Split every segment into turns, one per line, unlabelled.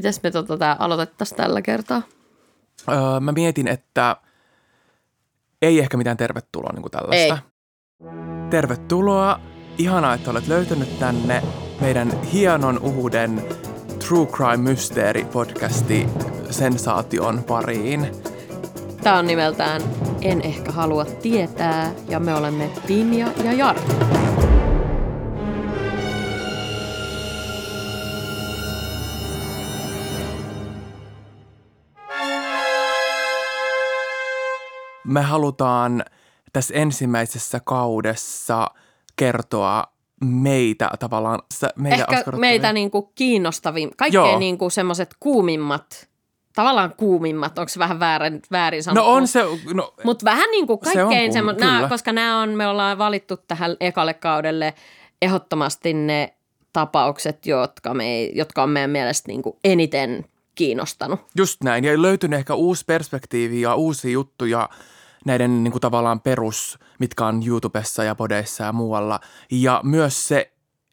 Mites me tota, tää aloitettaisiin tällä kertaa?
Öö, mä mietin, että ei ehkä mitään tervetuloa niin kuin tällaista.
Ei.
Tervetuloa. Ihanaa, että olet löytänyt tänne meidän hienon uuden True Crime Mysteeri podcasti sensaation pariin.
Tää on nimeltään En ehkä halua tietää ja me olemme Pinja ja Jari.
Me halutaan tässä ensimmäisessä kaudessa kertoa meitä tavallaan, meidän
Ehkä meitä niinku kiinnostavin, kaikkein niinku semmoiset kuumimmat, tavallaan kuumimmat, onko se vähän väärin, väärin
No
sanottu?
on se, no
Mutta vähän niin kuin
Se
kaikkein
kuum-
semmo- nää, koska nämä on, me ollaan valittu tähän ekalle kaudelle ehdottomasti ne tapaukset, jotka, me, jotka on meidän mielestä niin kuin eniten kiinnostanut.
Just näin. Ja löytynyt ehkä uusi perspektiivi ja uusia juttuja näiden niin kuin tavallaan perus, mitkä on YouTubessa ja podeissa ja muualla. Ja myös se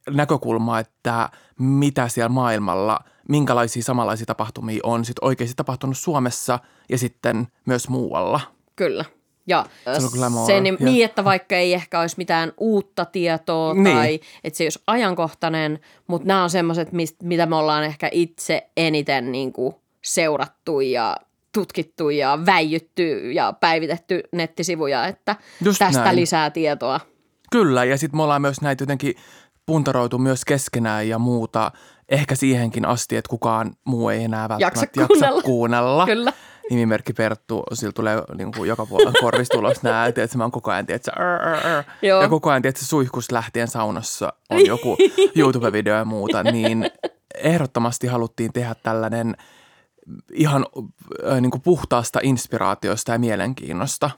näkökulma, että mitä siellä maailmalla, minkälaisia samanlaisia tapahtumia on sit oikeasti tapahtunut Suomessa ja sitten myös muualla.
Kyllä. Ja
Se on glamour,
se, niin,
ja-
niin, että vaikka ei ehkä olisi mitään uutta tietoa
Niin.
tai että se olisi ajankohtainen, mutta nämä on semmoiset, mitä me ollaan ehkä itse eniten niin kuin seurattu ja tutkittu ja väijytty ja päivitetty nettisivuja, että
Just
tästä
näin.
lisää tietoa.
Kyllä, ja sitten me ollaan myös näitä jotenkin puntaroitu myös keskenään ja muuta, ehkä siihenkin asti, että kukaan muu ei enää välttämättä
Jaksa kuunnella.
kuunnella.
Kyllä.
Nimimerkki Perttu, sillä tulee niin kuin joka puolella korvista ulos nää, että mä oon koko ajan, tiedätkö, ar, ar.
Joo.
ja koko ajan, tiedätkö, suihkus lähtien saunassa on joku YouTube-video ja muuta, niin ehdottomasti haluttiin tehdä tällainen ihan niin kuin puhtaasta inspiraatiosta ja mielenkiinnosta.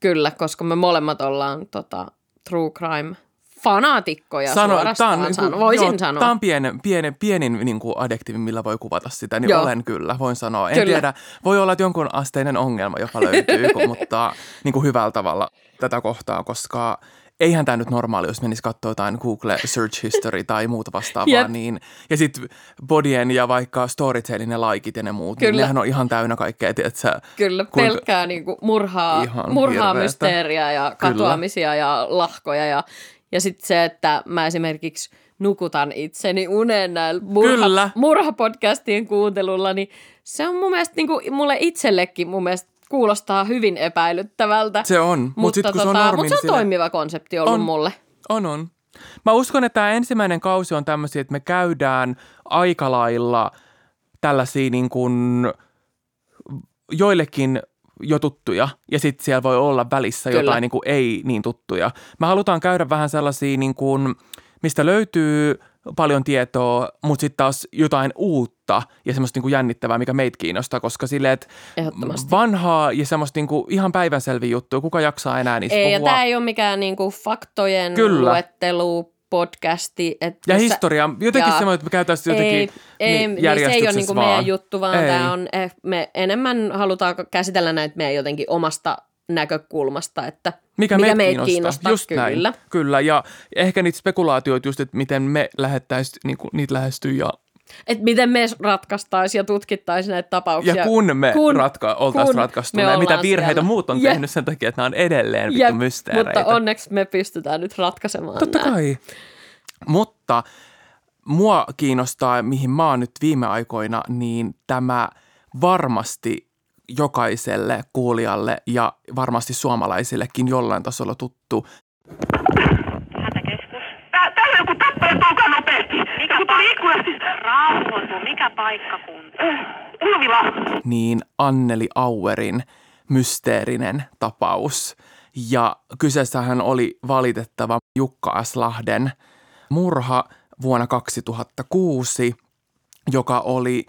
Kyllä, koska me molemmat ollaan tota, true crime fanaatikkoja
Sano,
suorastaan, sano,
niinku-
voisin
joo,
sanoa.
Tämä on pienen, pienen, pienin niin kuin adjektiivi, millä voi kuvata sitä, niin
Joo.
olen kyllä, voin sanoa. En
Kyllä.
tiedä, voi olla, että jonkun asteinen ongelma jopa löytyy, kun, mutta niin kuin hyvällä tavalla tätä kohtaa, koska eihän tämä nyt normaali, jos menisi katsoa jotain Google Search History tai muuta vastaavaa,
Jep.
niin, ja sitten bodien ja vaikka storytellin ja laikit ja ne muut,
Kyllä.
niin nehän on ihan täynnä kaikkea, tiedätkö,
Kyllä,
kuinka-
pelkkää niinku murhaa, murhaa mysteeriä ja
Kyllä.
katoamisia ja lahkoja. Ja, ja sitten se, että mä esimerkiksi nukutan itseni uneen näillä murha,
Kyllä.
murhapodcastien kuuntelulla, niin se on mun mielestä, niinku, mulle itsellekin mun mielestä kuulostaa hyvin epäilyttävältä.
se on, mutta
mutta,
sitten kun se on
tota,
normi,
mutta se on
niin sille-
toimiva konsepti ollut
On.
mulle.
On, on. Mä uskon, että tämä ensimmäinen kausi on tämmöisiä, että me käydään aika lailla tällaisia niin kuin joillekin jo tuttuja ja sitten siellä voi olla välissä
Kyllä.
jotain niin kuin ei niin tuttuja. Me halutaan käydä vähän sellaisia, niin kuin, mistä löytyy paljon tietoa, mutta sitten taas jotain uutta ja semmoista niin kuin jännittävää, mikä meitä kiinnostaa, koska silleen, että vanhaa ja semmoista niin kuin ihan päivänselviä juttuja, kuka jaksaa enää niistä
Ei, ja tämä ei ole mikään niinku faktojen
Kyllä.
luettelu, podcasti. Et
Ja historia, jotenkin
ja-
semmoinen, että me käytäisiin jotenkin
ei, ei,
niin,
niin se ei ole niinku
vaan.
meidän juttu, vaan
Ei.
tämä on, eh, me enemmän halutaan käsitellä näitä meidän jotenkin omasta näkökulmasta, että
Mikä,
mikä
meitä
meitä
kiinnostaa.
kiinnostaa,
Just
kyllä.
näin. Kyllä, ja ehkä niitä spekulaatioita just, että miten me lähettäisiin niinku, niitä lähestyä ja,
että miten me ratkaistaisiin ja tutkittaisiin näitä tapauksia.
ja kun me
kun-
ratka, oltaisiin
kun
ratkaistu
me
ne, mitä virheitä
siellä.
muut on
Jep.
tehnyt sen takia, että nämä on edelleen vittu
Jep,
mysteereitä.
Mutta onneksi me pystytään nyt ratkaisemaan
Totta
nämä.
kai. Mutta mua kiinnostaa, mihin mä oon nyt viime aikoina, niin tämä varmasti jokaiselle kuulijalle ja varmasti suomalaisillekin jollain tasolla tuttu
Hätäkeskus.
Tää, täällä joku tappaa tulkaa nopeasti.
Mikä
Joku tuli ikkunasta.
Rauhoitu. Mikä paikkakunta?
Ulvila.
niin Anneli Auerin mysteerinen tapaus. Ja kyseessähän oli valitettava Jukka S. Lahden murha vuonna 2006, joka oli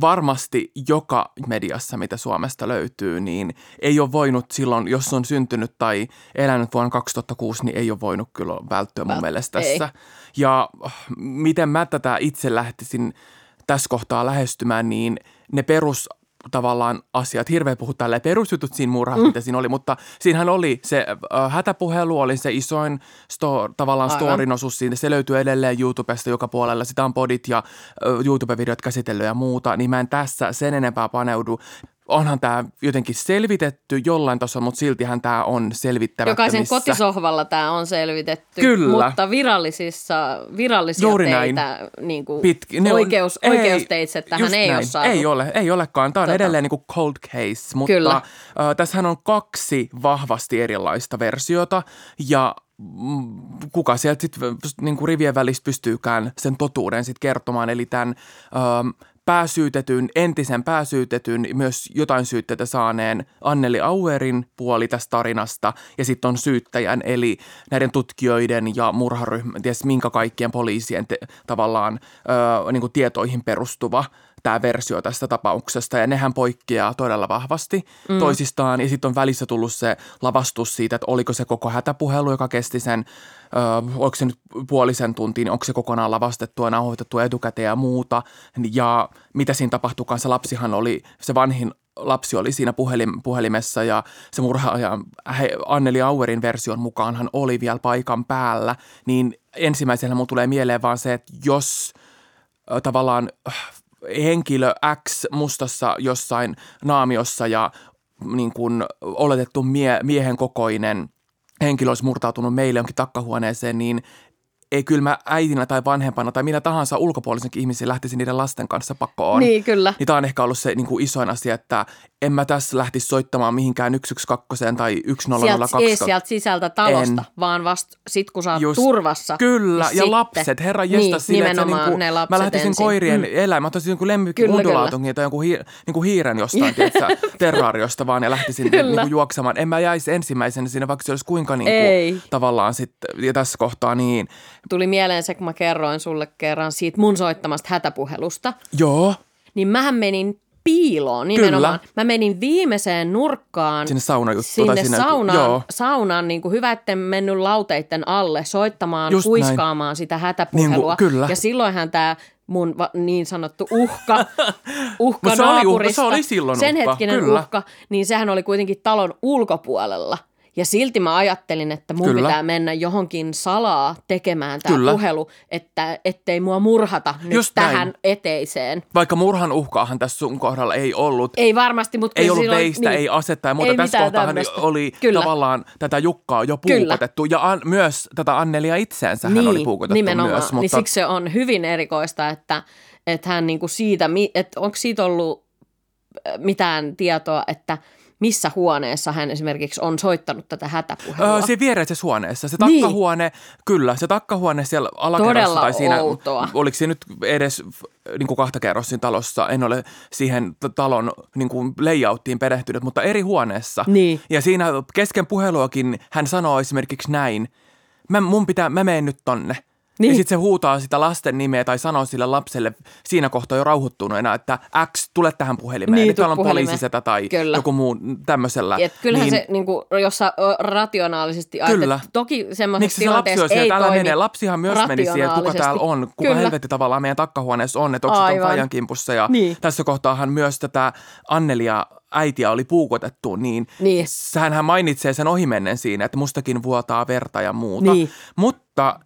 varmasti joka mediassa, mitä Suomesta löytyy, niin ei ole voinut silloin, jos on syntynyt tai elänyt vuonna 2006, niin ei ole voinut kyllä välttyä mun
Vält-
mielestä
ei.
tässä. Ja äh, miten mä tätä itse lähtisin tässä kohtaa lähestymään, niin ne perus tavallaan asiat. Hirveä puhua tälleen perusjutut siinä murhassa, mm. mitä siinä oli, mutta siinähän oli se äh, hätäpuhelu, oli se isoin sto, tavallaan
Aivan.
storin osuus siitä. Se löytyy edelleen YouTubesta joka puolella. Sitä on podit ja äh, YouTube-videot käsitellyt ja muuta, niin mä en tässä sen enempää paneudu. Onhan tämä jotenkin selvitetty jollain tasolla, mutta siltihän tämä on selvittämättömissä.
Jokaisen kotisohvalla tämä on selvitetty,
Kyllä.
mutta virallisissa, virallisia
Juuri näin.
teitä, niin kuin
Pitki- ne on-
oikeus,
ei,
oikeusteitse tähän
just
ei
näin.
ole saatu.
Ei ole, ei olekaan. Tämä on
Tota.
edelleen niin kuin cold case, mutta
Kyllä.
äh, tässähän on kaksi vahvasti erilaista versiota ja mm, kuka sieltä sitten niin kuin rivien välistä pystyykään sen totuuden sitten kertomaan. Eli tämän ähm, pääsyytetyn, entisen pääsyytetyn, myös jotain syytteitä saaneen Anneli Auerin puoli tästä tarinasta. Ja sitten on syyttäjän, eli näiden tutkijoiden ja murharyhmän, ties minkä kaikkien poliisien te, tavallaan ö, niin kuin tietoihin perustuva tämä versio tästä tapauksesta ja nehän poikkeaa todella vahvasti mm. toisistaan ja sitten on välissä tullut se lavastus siitä, että oliko se koko hätäpuhelu, joka kesti sen, ö, oliko se nyt puolisen tuntia, niin onko se kokonaan lavastettu ja nauhoitettu etukäteen ja muuta ja mitä siinä tapahtuikaan, se lapsihan oli, se vanhin lapsi oli siinä puhelim, puhelimessa ja se murhaaja he, Anneli Auerin version mukaan hän oli vielä paikan päällä, niin ensimmäisenä mun tulee mieleen vaan se, että jos tavallaan äh, henkilö X mustassa jossain naamiossa ja niin kuin oletettu mie- miehen kokoinen henkilö olisi murtautunut meille jonkin takkahuoneeseen, niin ei kyllä mä äitinä tai vanhempana tai minä tahansa ulkopuolisenkin ihmisen lähtisin niiden lasten kanssa pakoon.
Niin, kyllä.
Niin tämä on ehkä ollut se niin kuin isoin asia, että en mä tässä lähtisi soittamaan mihinkään 112 tai
Sieltä,
1002.
ei sieltä sisältä talosta,
En.
vaan vasta sit kun sä oot
Just-
turvassa.
Kyllä,
niin
ja
sitten-
lapset, herra jesta
niin,
sille, että niinku,
ne lapset
mä lähtisin
ensin.
koirien
Mm.
eläin, mä ottaisin jonkun
Kyllä,
undulaatungin tai jonkun, hiir, niinku hiiren jostain, tiedätkö, terraariosta vaan ja lähtisin niinku juoksemaan. En mä jäisi ensimmäisenä siinä, vaikka se olisi kuinka niinku,
Ei.
tavallaan sitten, ja tässä kohtaa niin,
Tuli mieleen se, kun mä kerroin sulle kerran siitä mun soittamasta hätäpuhelusta.
joo,
Niin mähän menin piiloon nimenomaan. Kyllä. Mä menin viimeiseen nurkkaan.
sinne saunajuttuun.
Sinne,
tai sinne,
saunaan,
Joo,
saunaan niin kuin hyvä, etten mennyt lauteitten alle soittamaan,
Just
kuiskaamaan sitä hätäpuhelua.
Niin kuin- kyllä.
Ja silloinhan tämä mun va- niin sanottu uhka, uhka
se oli uhka, se oli silloin
sen
uhka,
hetkinen
kyllä.
uhka, niin sehän oli kuitenkin talon ulkopuolella. Ja silti mä ajattelin, että mun
Kyllä.
pitää mennä johonkin salaa tekemään tämä
Kyllä.
puhelu, että ettei mua murhata nyt
Just näin.
tähän eteiseen.
vaikka murhan uhkaahan tässä sun kohdalla ei ollut,
Ei varmasti, mutta
ei
kyllä
ollut veistä,
niin.
ei asetta ja muuta.
Ei
Tässä kohtaahan
tämmöistä.
oli
Kyllä.
tavallaan tätä Jukkaa jo
Kyllä.
puukotettu. Ja an, myös tätä Annelia itseensä hän oli puukotettu
nimenomaan.
myös.
Niin siksi se on hyvin erikoista, että, että hän niinku siitä, että onko siitä ollut äh, mitään tietoa, että missä huoneessa hän esimerkiksi on soittanut tätä hätäpuhelua.
Öö, siinä viereisessä huoneessa. Se
Niin.
takkahuone, kyllä, se takkahuone siellä alakerrassa
Todella
tai siinä,
outoa.
oliko se nyt edes niin kuin kahta kerrossa siinä talossa, en ole siihen talon niin kuin layouttiin perehtynyt, mutta eri huoneessa.
Niin.
Ja siinä kesken puheluakin hän sanoo esimerkiksi näin, mä, mun pitää, mä menen nyt tonne.
Niin.
Ja sitten se huutaa sitä lasten nimeä tai sanoo sille lapselle siinä kohtaa jo rauhoittuneena, että X, tule tähän puhelimeen.
Niin,
Nyt täällä on poliisisetä tai
Kyllä.
joku muu tämmöisellä.
Et kyllähän
niin,
se, niin kuin, jos sä ö, rationaalisesti
Kyllä.
toki semmoisessa
se
tilanteessa
siellä,
ei
täällä
toimi
menee. Lapsihan myös meni siihen, että kuka täällä on, kuka
Kyllä.
helvetti tavallaan meidän takkahuoneessa on, että onko se Fajan kimpussa. Ja
Niin.
tässä kohtaahan myös tätä Annelia äitiä oli puukotettu, niin,
Niin.
hän mainitsee sen ohimennen siinä, että mustakin vuotaa verta ja muuta.
Niin.
Mutta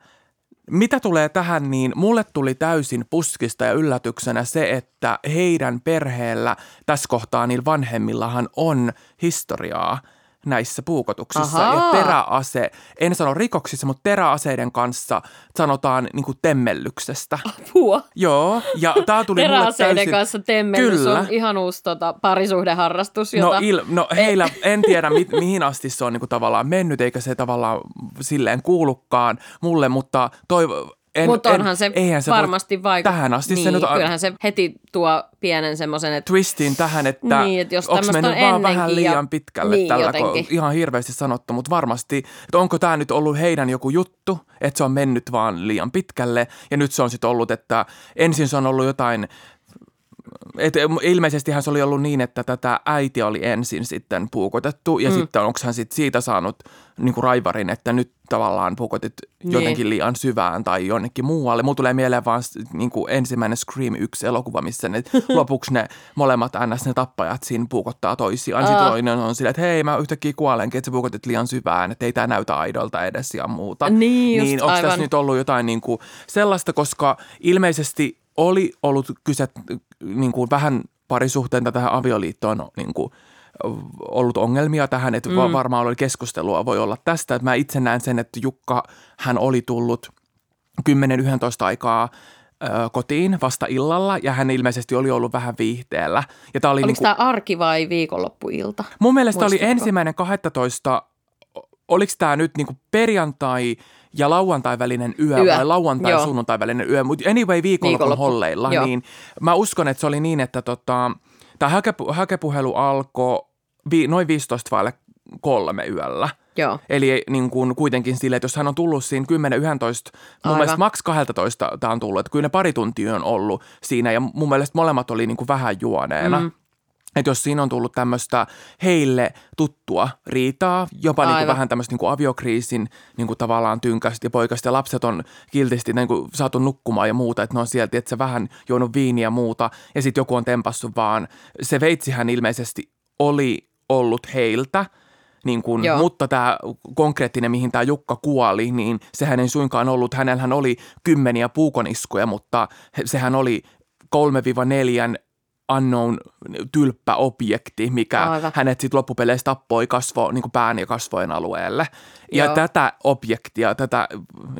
mitä tulee tähän, niin mulle tuli täysin puskista ja yllätyksenä se, että heidän perheellä tässä kohtaa niillä vanhemmillahan on historiaa näissä puukotuksissa.
Ahaa.
Ja teräase, en sano rikoksissa, mutta teräaseiden kanssa sanotaan niin kuin temmellyksestä.
Apua.
Joo, ja tämä tuli mulle
Teräaseiden
täysin...
kanssa temmellys
Kyllä.
on ihan uusi tota, parisuhdeharrastus,
No,
jota...
il, no heillä, en tiedä mi, mihin asti se on niin kuin tavallaan mennyt, eikä se tavallaan silleen kuulukaan mulle, mutta toivo, en,
Mutta
en-
onhan se
eihän se
varmasti vaikuttaa.
Tähän asti
niin,
se nyt
kyllähän se heti tuo pienen semmoisen, että
twistin tähän, että
Niin, että jos
onko mennyt
on
vaan vähän
ennenkin ja-
liian pitkälle
niin,
tällä, kun ihan hirveästi sanottu, mutta varmasti, että onko tämä nyt ollut heidän joku juttu, että se on mennyt vaan liian pitkälle ja nyt se on sitten ollut, että ensin se on ollut jotain et ilmeisestihän se oli ollut niin, että tätä äiti oli ensin sitten puukotettu ja mm. sitten onko hän sit siitä saanut niin kuin raivarin, että nyt tavallaan puukotit
Niin.
jotenkin liian syvään tai jonnekin muualle. Mulla tulee mieleen vaan niin kuin ensimmäinen Scream 1 elokuva, missä ne lopuksi ne molemmat ns. ne tappajat siinä puukottaa toisiaan. Sitten
Aa.
toinen on silleen, että hei mä yhtäkkiä kuolenkin, että sä puukotit liian syvään, että ei tämä näytä aidolta edes ja muuta.
Niin
niin onko tässä nyt ollut jotain niin kuin sellaista, koska ilmeisesti oli ollut kyse niin kuin vähän parisuhteenta tähän avioliittoon niin kuin, ollut ongelmia tähän, että mm. varmaan oli keskustelua voi olla tästä. Että mä itse näen sen, että Jukka, hän oli tullut 10-11 aikaa kotiin vasta illalla ja hän ilmeisesti oli ollut vähän viihteellä. Ja tää oli
Oliko
niinku,
tämä arki vai viikonloppuilta?
mun mielestä oli
muistatko?
ensimmäinen 12, oliko tämä nyt niinku perjantai ja lauantai välinen yö,
Yö,
vai lauantai
joo.
sunnuntai välinen yö, mutta anyway viikonlopun
Viikonloppu,
holleilla,
joo.
niin mä uskon, että se oli niin, että tota, tämä hakepu, hakepuhelu alkoi vi, noin 15 vaille kolme yöllä.
Joo.
Eli niin kuin kuitenkin sille, että jos hän on tullut siinä 10-11, mun
Aivan.
mielestä maks 12 tämä on tullut, että kyllä ne pari tuntia on ollut siinä ja mun mielestä molemmat oli niin kuin vähän juoneena. Mm. Että jos siinä on tullut tämmöistä heille tuttua riitaa, jopa niin kuin vähän tämmöistä niin kuin aviokriisin niin kuin tavallaan tynkästä ja poikasta ja lapset on kiltisti niin kuin saatu nukkumaan ja muuta, että ne on sieltä, että se vähän juonut viiniä ja muuta ja sitten joku on tempassut vaan. Se veitsihän ilmeisesti oli ollut heiltä, niin kuin,
Joo.
mutta tämä konkreettinen, mihin tämä Jukka kuoli, niin sehän ei suinkaan ollut, hänellähän oli kymmeniä puukoniskuja, mutta sehän oli 3-4 unknown tylppäobjekti, mikä
Aivan.
hänet sitten loppupeleissä tappoi kasvo, niin kuin pään ja kasvojen alueelle. Ja
Joo.
tätä objektia, tätä,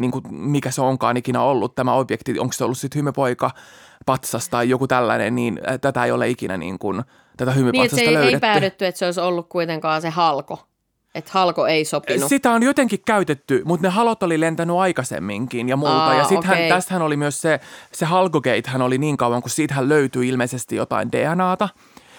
niin kuin, mikä se onkaan ikinä ollut, tämä objekti, onko se ollut sitten hymepoika, patsas tai joku tällainen, niin äh, tätä ei ole ikinä niin kuin, tätä
Niin, että
hymepatsasta
se ei,
löydetty.
ei päädytty, että se olisi ollut kuitenkaan se halko. Että halko ei sopinut.
Sitä on jotenkin käytetty, mutta ne halot oli lentänyt aikaisemminkin ja muuta.
Aa,
ja sitten
okei.
tästähän oli myös se, se Halgogate hän oli niin kauan, kun siitähän löytyi ilmeisesti jotain DNAta.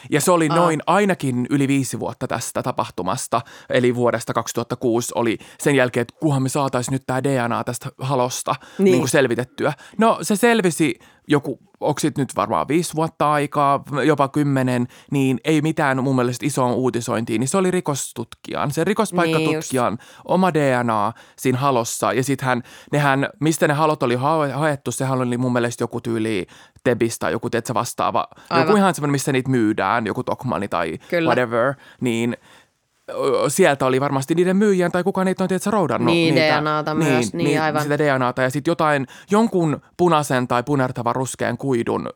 Ja se oli
Aa.
noin ainakin yli viisi vuotta tästä tapahtumasta, eli vuodesta 2006 oli sen jälkeen, että kuhan me saataisiin nyt tämä DNA tästä halosta niin.
Niin.
Niin kuin selvitettyä. No se selvisi joku, onko sit nyt varmaan viisi vuotta aikaa, jopa kymmenen, niin ei mitään mun mielestä isoon uutisointiin, niin se oli rikostutkijan, se rikospaikkatutkijan oma DNA siinä halossa. Ja sittenhän, nehän, mistä ne halot oli hae- haettu, sehän oli mun mielestä joku tyyli Tebis tai joku tiedätkö, vastaava,
Aivan.
joku ihan semmoinen, missä niitä myydään, joku Tokmani tai
Kyllä.
whatever, niin sieltä oli varmasti niiden myyjän tai kuka niitä on tietysti roudannut.
Niin,
niitä,
DNAta myös, niin, aivan.
Sitä DNAta ja sitten jotain, jonkun punaisen tai punertavan ruskean kuidun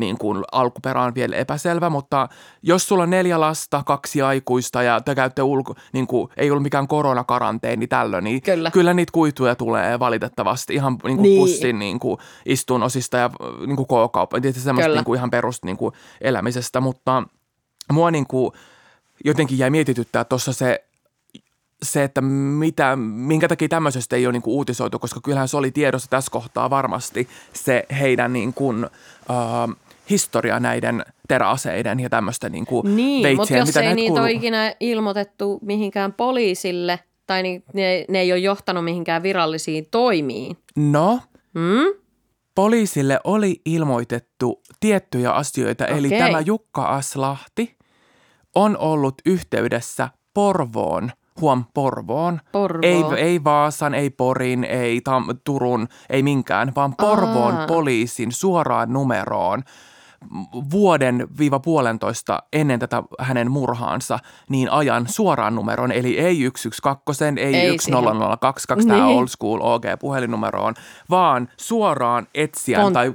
niin kuin alkuperä on vielä epäselvä, mutta jos sulla on neljä lasta, kaksi aikuista ja te käytte ulko, niin kuin, ei ollut mikään koronakaranteeni tällöin, niin
Kyllä.
kyllä niitä kuituja tulee valitettavasti ihan niin kuin
Niin.
pussin niin kuin istun osista ja niin kuin K-kauppa, tietysti semmoista niin kuin ihan perus niin kuin elämisestä, mutta mua niin kuin jotenkin jäi mietityttää tuossa se, se, että mitä, minkä takia tämmöisestä ei ole niin kuin uutisoitu, koska kyllähän se oli tiedossa tässä kohtaa varmasti se heidän niin kuin, uh, historia näiden teräaseiden ja tämmöisten niin kuin
Niin, mutta
veitsien,
jos
mitä
ei niitä
kuuluu.
ole ikinä ilmoitettu mihinkään poliisille, tai ni- ne, ne ei ole johtanut mihinkään virallisiin toimiin.
No,
Hmm?
poliisille oli ilmoitettu tiettyjä asioita, eli
Okei.
tämä Jukka Aslahti on ollut yhteydessä Porvoon, huom Porvoon,
Porvoon.
Ei, ei Vaasan, ei Porin, ei Tam, Turun, ei minkään, vaan Porvoon
Aa.
poliisin suoraan numeroon vuoden viiva puolentoista ennen tätä hänen murhaansa, niin ajan suoraan numeroon, eli ei 112, ei,
Ei
ei 10022, tämä
Niin.
old school OG-puhelinnumeroon, vaan suoraan etsijän tai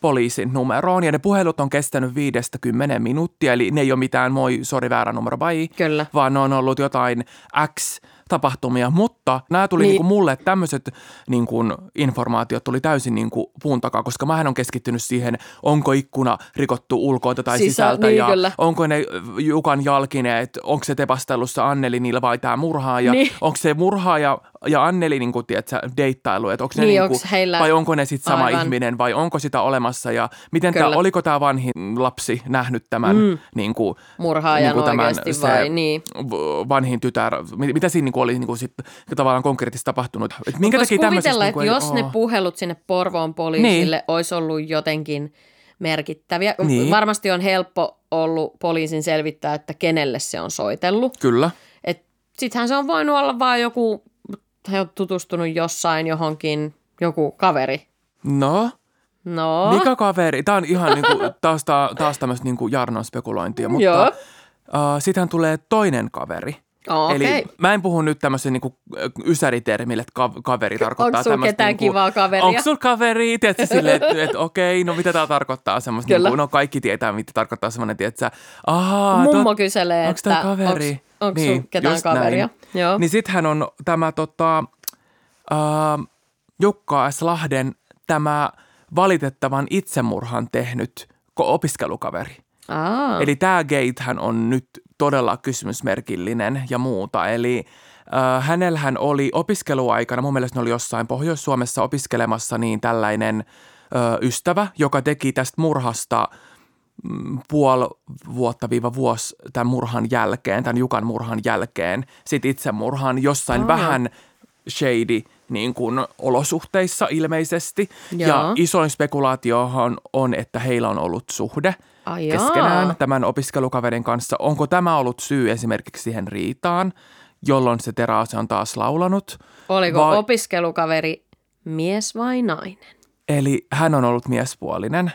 poliisin numeroon. Ja ne puhelut on kestänyt viidestä kymmenen minuuttia, eli ne ei ole mitään moi, sori väärä numero, bye,
Kyllä.
vaan ne on ollut jotain X tapahtumia, mutta nämä tuli niin.
Niin.
Niin mulle tämmöiset niin kuin, informaatiot tuli täysin niin kuin, puun takaa, koska mä on keskittynyt siihen, onko ikkuna rikottu ulkoilta tai
Sisä-
sisältä
niin,
ja
kyllä.
onko ne Jukan jalkineet, onko se tepastelussa Anneli niillä vai tämä murhaaja,
Niin.
niin. onko se murhaaja ja Anneli niin kuin, tiedätkö, deittailu, että onko ne
Niin,
niin kuin,
heillä-
vai onko ne sitten sama
Aivan.
ihminen vai onko sitä olemassa ja miten
Kyllä.
oliko tämä vanhin lapsi nähnyt tämän mm. niin kuin,
Murhaajan
niinku tämän-
oikeasti
se
vai niin?
vanhin tytär, mit- mitä siinä niinku oli niinku sit, tavallaan konkreettisesti tapahtunut? Et minkä
Voisi
takia
kuvitella, että
niinku ei
jos ne
oo?
puhelut sinne Porvoon poliisille niin. olisi ollut jotenkin merkittäviä.
Niin.
Varmasti on helppo ollut poliisin selvittää, että kenelle se on soitellut.
Kyllä.
Sittenhän se on voinut olla vaan joku, he on tutustunut jossain johonkin, joku kaveri.
No,
No,
mikä kaveri? Tämä on ihan niinku, taas, taas, tämmöistä niinku Jarnon spekulointia, mutta uh, sittenhän tulee toinen kaveri.
Okei.
Eli mä en puhu nyt tämmöisen niinku ysäritermille, että ka- kaveri tarkoittaa
Onko sulla ketään
niinku,
kivaa kaveria?
Onko sulla kaveri? Tiedätkö silleen, että et, okei, no mitä tämä tarkoittaa semmoista, niinku, no kaikki tietää, mitä tarkoittaa semmoinen, tiedätkö, ahaa,
Mummo
tot-
kyselee,
onko
että
tämä kaveri?
onko niin, sulla ketään kaveria.
Näin.
Joo.
Niin sittenhän on tämä tota, uh, Jukka S. Lahden tämä valitettavan itsemurhan tehnyt opiskelukaveri.
Aa,
Eli tämä Gatehän on nyt todella kysymysmerkillinen ja muuta. Eli äh, hänellähän oli opiskeluaikana, mun mielestä ne oli jossain Pohjois-Suomessa opiskelemassa niin tällainen äh, ystävä, joka teki tästä murhasta mm, puoli vuotta viiva vuosi tämän murhan jälkeen, tämän Jukan murhan jälkeen, sit itsemurhan jossain
Aa.
vähän shady niin kuin olosuhteissa ilmeisesti. Ja
Joo.
isoin spekulaatiohan on, että heillä on ollut suhde
Ai jaa.
keskenään tämän opiskelukaverin kanssa. Onko tämä ollut syy esimerkiksi siihen riitaan, jolloin se teraase on taas laulanut?
oliko
vai-
opiskelukaveri mies vai nainen?
Eli hän on ollut miespuolinen.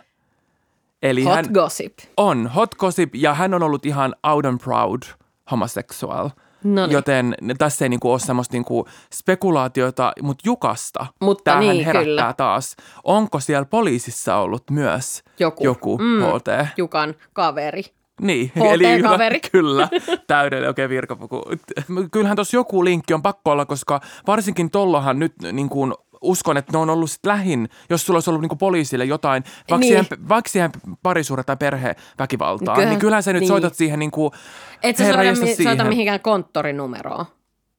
Eli
Hot
hän
gossip.
on hot gossip ja hän on ollut ihan out and proud homosexual.
Noniin.
Joten tässä ei niinku ole semmoista niinku spekulaatiota, mutta Jukasta
Mutta
tämähän
niin,
herättää
kyllä.
taas. Onko siellä poliisissa ollut myös
Joku.
joku
Mm.
HT?
Jukan kaveri.
Niin,
HT-kaveri.
kyllä, täydellinen oikein virkapuku. Kyllähän tuossa joku linkki on pakko olla, koska varsinkin tollahan nyt niin kuin uskon, että ne on ollut sit lähin, jos sulla olisi ollut niin poliisille jotain, vaikka,
Niin.
niin. siihen, vaikka siihen parisuhde tai perheväkivaltaan,
Kyllähän-
niin kyllähän sä nyt
niin.
soitat siihen niin kuin,
Et sä soita, mi- soita mihinkään konttorinumeroon.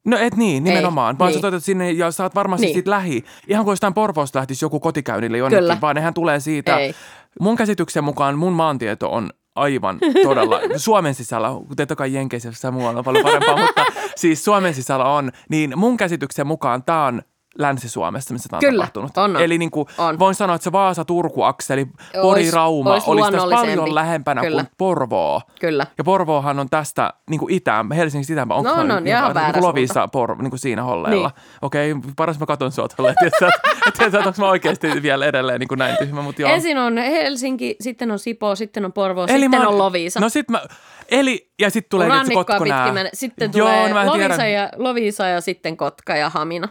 No et niin, nimenomaan,
Ei,
vaan
niin.
sä soitat sinne ja oot varmasti
Niin.
niin. siitä lähi. Ihan kuin jostain Porvoosta lähtisi joku kotikäynnille jonnekin,
Kyllä.
vaan nehän tulee siitä.
Ei.
Mun käsityksen mukaan mun maantieto on aivan todella, Suomen sisällä, totta kai Jenkeissä muualla on paljon parempaa, mutta siis Suomen sisällä on, niin mun käsityksen mukaan tämä on Länsi-Suomessa, missä tämä on
Kyllä,
tapahtunut.
on, on.
Eli niin kuin
On.
voin sanoa, että se Vaasa-Turku-akseli, Pori-Rauma
ois
olisi tässä paljon lähempänä
Kyllä.
kuin Porvoo.
Kyllä.
Ja Porvoohan on tästä niin kuin itään, Helsingistä itään, onko
No, no,
nyt
ihan
niin
väärä
kuin Lovisa. Por, niin kuin siinä holleilla.
Niin.
Okei, paras mä katon sua tuolla, että et, et, onko mä oikeasti vielä edelleen niin kuin näin tyhmä, mutta joo.
Ensin on Helsinki, sitten on Sipoo, sitten on Porvoo,
Eli
sitten
mä-
on Loviisa.
No sit mä, eli, ja sitten tulee nyt
pitkin. Sitten
Joo,
tulee
no en
Loviisa,
tiedä.
ja, Loviisa ja sitten Kotka ja Hamina.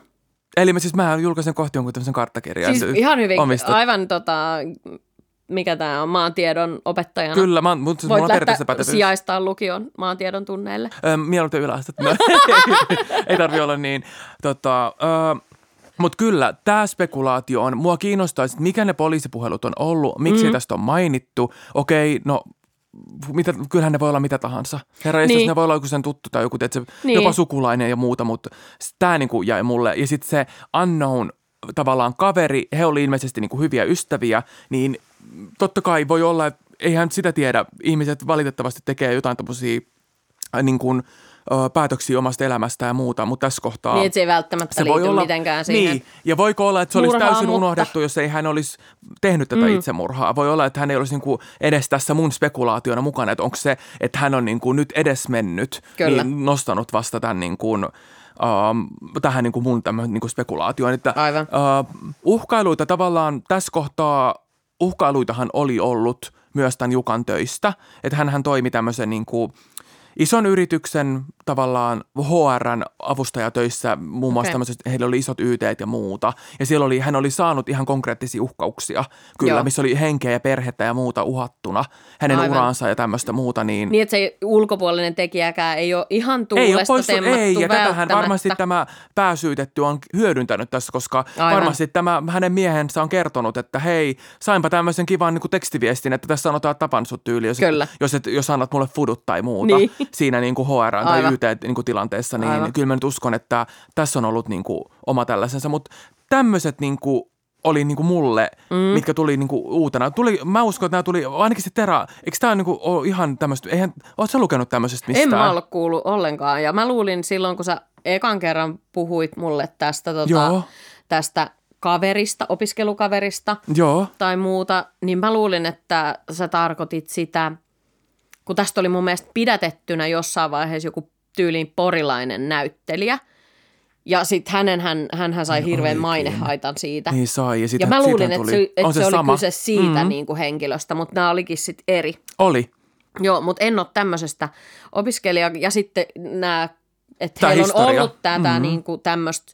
Eli mä siis mä julkaisen kohti jonkun tämmöisen karttakirjan.
Siis ihan hyvin,
Omistat.
aivan tota, mikä tämä on, maantiedon opettajana.
Kyllä, mä, mutta siis mulla
Voit
on
lähteä
pätevyys.
sijaistaa lukion maantiedon tunneille.
Öö, mieluiten yläastet. No, ei tarvi olla niin. Tota, öö, mutta kyllä, tämä spekulaatio on, mua kiinnostaisi, että mikä ne poliisipuhelut on ollut, miksi mm. tästä on mainittu. Okei, no mitä, kyllähän ne voi olla mitä tahansa. Herra niin.
Niin.
ne voi olla joku sen tuttu tai joku, tiedätkö,
Niin.
jopa sukulainen ja muuta, mutta tämä niinku jäi mulle. Ja sitten se unknown tavallaan kaveri, he oli ilmeisesti niinku hyviä ystäviä, niin totta kai voi olla, että eihän sitä tiedä. Ihmiset valitettavasti tekee jotain tämmöisiä niin kuin, ö, päätöksiä omasta elämästä ja muuta, mutta tässä kohtaa...
Niin, että se ei välttämättä
se
liity mitenkään siihen.
Niin, ja voiko olla, että se olisi
murhaan,
täysin
mutta-
unohdettu, jos ei hän olisi tehnyt tätä mm. itsemurhaa. Voi olla, että hän ei olisi niinku edes tässä mun spekulaationa mukana, että onko se, että hän on niinku nyt edes mennyt,
Kyllä.
niin nostanut vasta tämän niinku, um, tähän niinku mun tämmöinen niinku spekulaatioon. Että,
Aivan.
Uh, uhkailuita tavallaan tässä kohtaa, uhkailuitahan oli ollut myös tämän Jukan töistä, että hän toimi tämmöisen niinku, ison yrityksen tavallaan HRn avustajatöissä, muun muassa
Okei.
tämmöiset, heillä oli isot YT ja muuta. Ja siellä oli, hän oli saanut ihan konkreettisia uhkauksia, kyllä,
Joo.
missä oli henkeä ja perhettä ja muuta uhattuna. Hänen
Aivan.
uraansa ja tämmöistä muuta, niin,
Niin, että se ulkopuolinen tekijäkään ei ole ihan
ei
tuulesta
ole pois,
temmattu
ei, ja tätähän varmasti tämä pääsyytetty on hyödyntänyt tässä, koska
Aivan.
varmasti tämä hänen miehensä on kertonut, että hei, sainpa tämmöisen kivan niin kuin tekstiviestin, että tässä sanotaan, että tapan sut tyyli, jos,
Kyllä.
jos, et, jos annat mulle fudut tai muuta
Niin.
Siinä niin kuin HR tai. YT-tilanteessa, niin
Aivan.
kyllä mä nyt uskon, että tässä on ollut niin kuin oma tällaisensa, mutta tämmöiset niin kuin oli niinku mulle, mm. mitkä tuli niinku uutena. Tuli, mä uskon, että nämä tuli, ainakin se Tera, eikö tämä niinku ole ihan tämmöistä, eihän, oot sä lukenut tämmöisestä mistään?
En mä ole kuullut ollenkaan. Ja mä luulin silloin, kun sä ekan kerran puhuit mulle tästä, tota,
Joo.
tästä kaverista, opiskelukaverista
Joo.
tai muuta, niin mä luulin, että sä tarkoitit sitä, kun tästä oli mun mielestä pidätettynä jossain vaiheessa joku tyyliin porilainen näyttelijä. Ja sitten hänen, hän, hän sai
Ai
hirveän mainehaitan siitä.
Niin sai. Ja,
ja
siitä,
mä luulin, että se, että
on
se, oli
sama.
kyse siitä
Mm,
mm. niin kuin henkilöstä, mutta nämä olikin sitten eri.
Oli.
Joo, mutta en ole tämmöisestä opiskelija. Ja sitten nämä, että heillä on ollut tätä
Mhm.
mm-hmm. niin kuin tämmöistä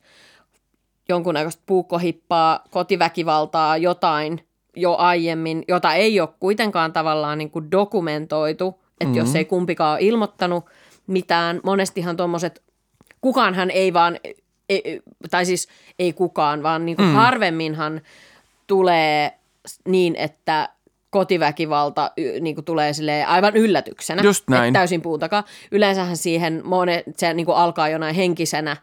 jonkunnäköistä puukkohippaa, kotiväkivaltaa, jotain jo aiemmin, jota ei ole kuitenkaan tavallaan niin kuin dokumentoitu, että
Mhm.
mm-hmm. jos ei kumpikaan ole ilmoittanut mitään, monestihan tuommoiset, kukaanhan ei vaan, ei, tai siis ei kukaan, vaan niin kuin mm. harvemminhan tulee niin, että kotiväkivalta niin kuin tulee silleen aivan yllätyksenä.
Just näin.
Että täysin puutakaan. Yleensähän siihen monet, se niin kuin alkaa jonain henkisenä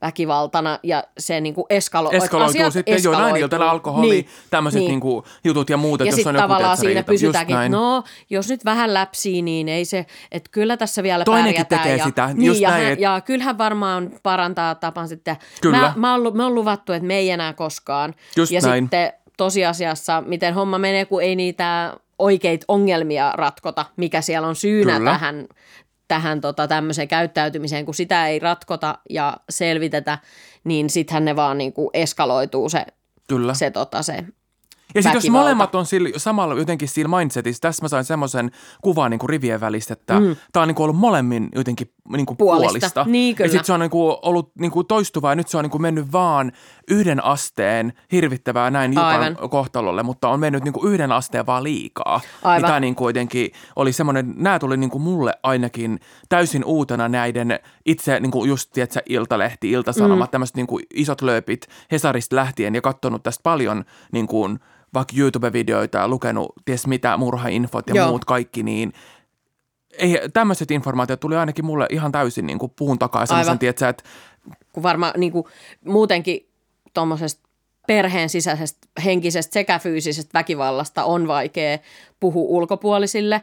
väkivaltana ja se niin kuin eskalo-
Eskaloituu
asiat
sitten
eskaloituu.
iltana alkoholi,
Niin,
tämmöiset
niin.
niinku jutut ja muut,
ja
jos
sitten tavallaan siinä
riita.
Pysytäänkin,
näin.
että no, jos nyt vähän läpsii, niin ei se, että kyllä tässä vielä
Toinenkin
pärjätään.
tekee
ja,
sitä,
niin,
just
ja,
näin,
hän,
et-
ja kyllähän varmaan parantaa tapan sitten.
Kyllä.
Mä, mä oon, me on luvattu, että me ei enää koskaan.
Just
ja
näin.
sitten tosiasiassa, miten homma menee, kun ei niitä oikeita ongelmia ratkota, mikä siellä on syynä
Kyllä.
tähän, tähän tota, tämmöiseen käyttäytymiseen, kun sitä ei ratkota ja selvitetä, niin sittenhän ne vaan niin kuin eskaloituu se,
Kyllä.
se, tota, se
Ja sitten jos molemmat on sillä, samalla jotenkin sillä mindsetissä, tässä mä sain semmoisen kuvan niin kuin rivien välistä, että mm. tämä on niin kuin ollut molemmin jotenkin niin kuin
Puolista.
puolista.
Niin,
Ja
kyllä.
sitten se on niin kuin ollut niin kuin toistuvaa ja nyt se on niin kuin mennyt vaan yhden asteen hirvittävää näin Jukan kohtalolle, mutta on mennyt niin kuin yhden asteen vaan liikaa.
Aivan.
Niin tämä niin kuin jotenkin oli semmoinen, nämä tuli niin kuin mulle ainakin täysin uutena näiden itse niin kuin just, tiedätkö, Iltalehti, Iltasanomat, mm. tämmöiset niin kuin isot lööpit Hesarista lähtien ja katsonut tästä paljon niin kuin vaikka YouTube-videoita ja lukenut ties mitä murhainfot ja
Joo.
muut kaikki, niin ei, tämmöiset informaatiot tuli ainakin mulle ihan täysin niin kuin puun takaa.
Aivan.
Semmoisen, tiedätkö, että
kun varmaan niin kuin, muutenkin tuommoisesta perheen sisäisestä henkisestä sekä fyysisestä väkivallasta on vaikea puhua ulkopuolisille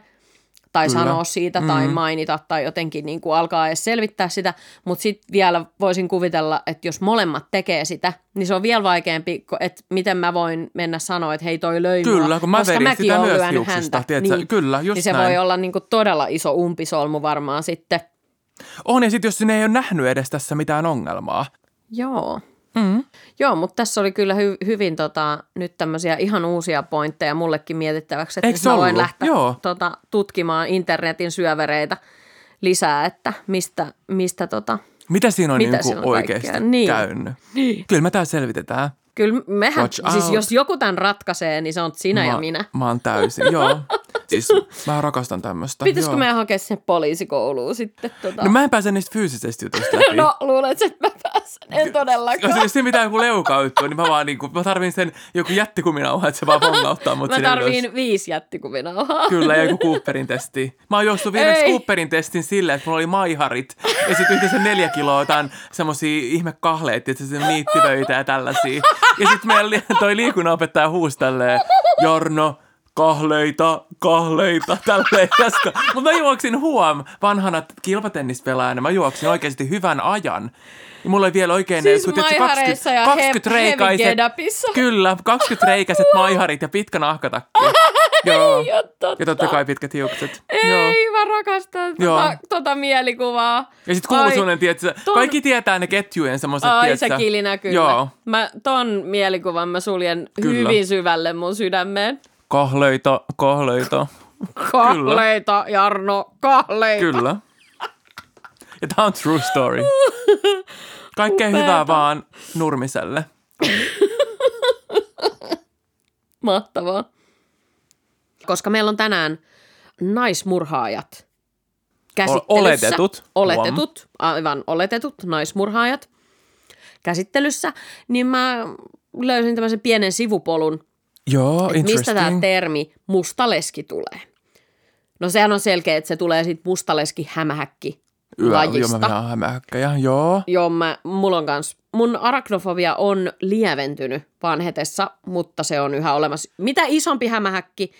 tai
Kyllä.
sanoa siitä mm. tai mainita tai jotenkin niin kuin alkaa edes selvittää sitä, mutta sitten vielä voisin kuvitella, että jos molemmat tekee sitä, niin se on vielä vaikeampi, että miten mä voin mennä sanoa, että hei toi löi mua,
Kyllä, kun mä
koska mäkin
sitä myös
lyönyt häntä.
tiedätkö? Kyllä, just
niin se
näin.
voi olla niin kuin todella iso umpisolmu varmaan sitten.
on ja sitten jos ne ei ole nähnyt edes tässä mitään ongelmaa.
Joo.
Mm.
Joo, mutta tässä oli kyllä hy- hyvin tota, nyt tämmöisiä ihan uusia pointteja mullekin mietittäväksi, että
Eikö
nyt
se
mä voin
ollut?
lähteä
Joo.
tota, tutkimaan internetin syövereitä lisää, että mistä, mistä tota,
Mitä siinä on
Mitä
niin
siinä on
oikeasti
kaikkea? Niin.
käynyt? Kyllä me tää selvitetään.
kyllä mehän,
Watch
siis
out.
jos joku tämän ratkaisee, niin se on sinä
mä,
ja minä.
Mä oon täysin, joo. Siis mä rakastan tämmöistä.
Pitäisikö
joo.
meidän hakea sinne poliisikouluun sitten? Tota?
No mä en pääse niistä fyysisistä jutuista läpi.
no luulet, että mä pääsen, en todellakaan.
Jos se mitään joku leukauttuu, niin mä vaan niinku, mä tarvin sen joku jättikuminauha, että se vaan bongauttaa mut
Mä tarviin
ylös.
viisi jättikuvinauhaa.
Kyllä, ja joku Cooperin testi. Mä oon juossut viimeksi
Ei.
Cooperin testin silleen, että mulla oli maiharit ja sitten yhteensä neljä kiloa jotain semmosia ihmekahleet, että se niittivöitä ja tällaisia. Ja sitten meillä toi liikunnanopettaja huusi tälleen, Jarno, kahleita, kahleita, tälleen. Mutta mä juoksin huom, vanhana kilpatennispelaajana, mä juoksin oikeasti hyvän ajan. Ja mulla ei vielä oikein
Siis
kun tiedätkö,
maihareissa ja he-
reikaiset,
heavy-gedapissa.
Kyllä, 20 reikäiset maiharit ja pitkä nahkatakki. Joo.
Ei totta.
Ja totta kai pitkät hiukset.
Ei,
Joo.
mä rakastan
Joo.
tota, tota mielikuvaa.
Ja sitten kuuluu sellainen, tiedätkö,
ton-
kaikki tietää ne ketjujen semmoiset,
Ai
tiedätkö?
se kilinä kyllä.
Joo.
Mä ton mielikuvan mä suljen
Kyllä.
hyvin syvälle mun sydämeen.
Kahleita, kahleita.
Kahleita, Jarno, kahleita.
Kyllä. Ja tää on true story. Kaikkea hyvää vaan Nurmiselle.
Mahtavaa. Koska meillä on tänään naismurhaajat käsittelyssä.
oletetut.
Oletetut, aivan oletetut naismurhaajat käsittelyssä. Niin mä löysin tämmöisen pienen sivupolun,
Joo,
että mistä tämä termi mustaleski tulee. No sehän on selkeä, että se tulee siitä mustaleski hämähäkki
Joo, Joo,
lajista.
mä hämähäkkäjä. Joo.
Joo, mä, mulla on kans, mun arachnofobia on lieventynyt vanhetessa, mutta se on yhä olemassa. Mitä isompi hämähäkki,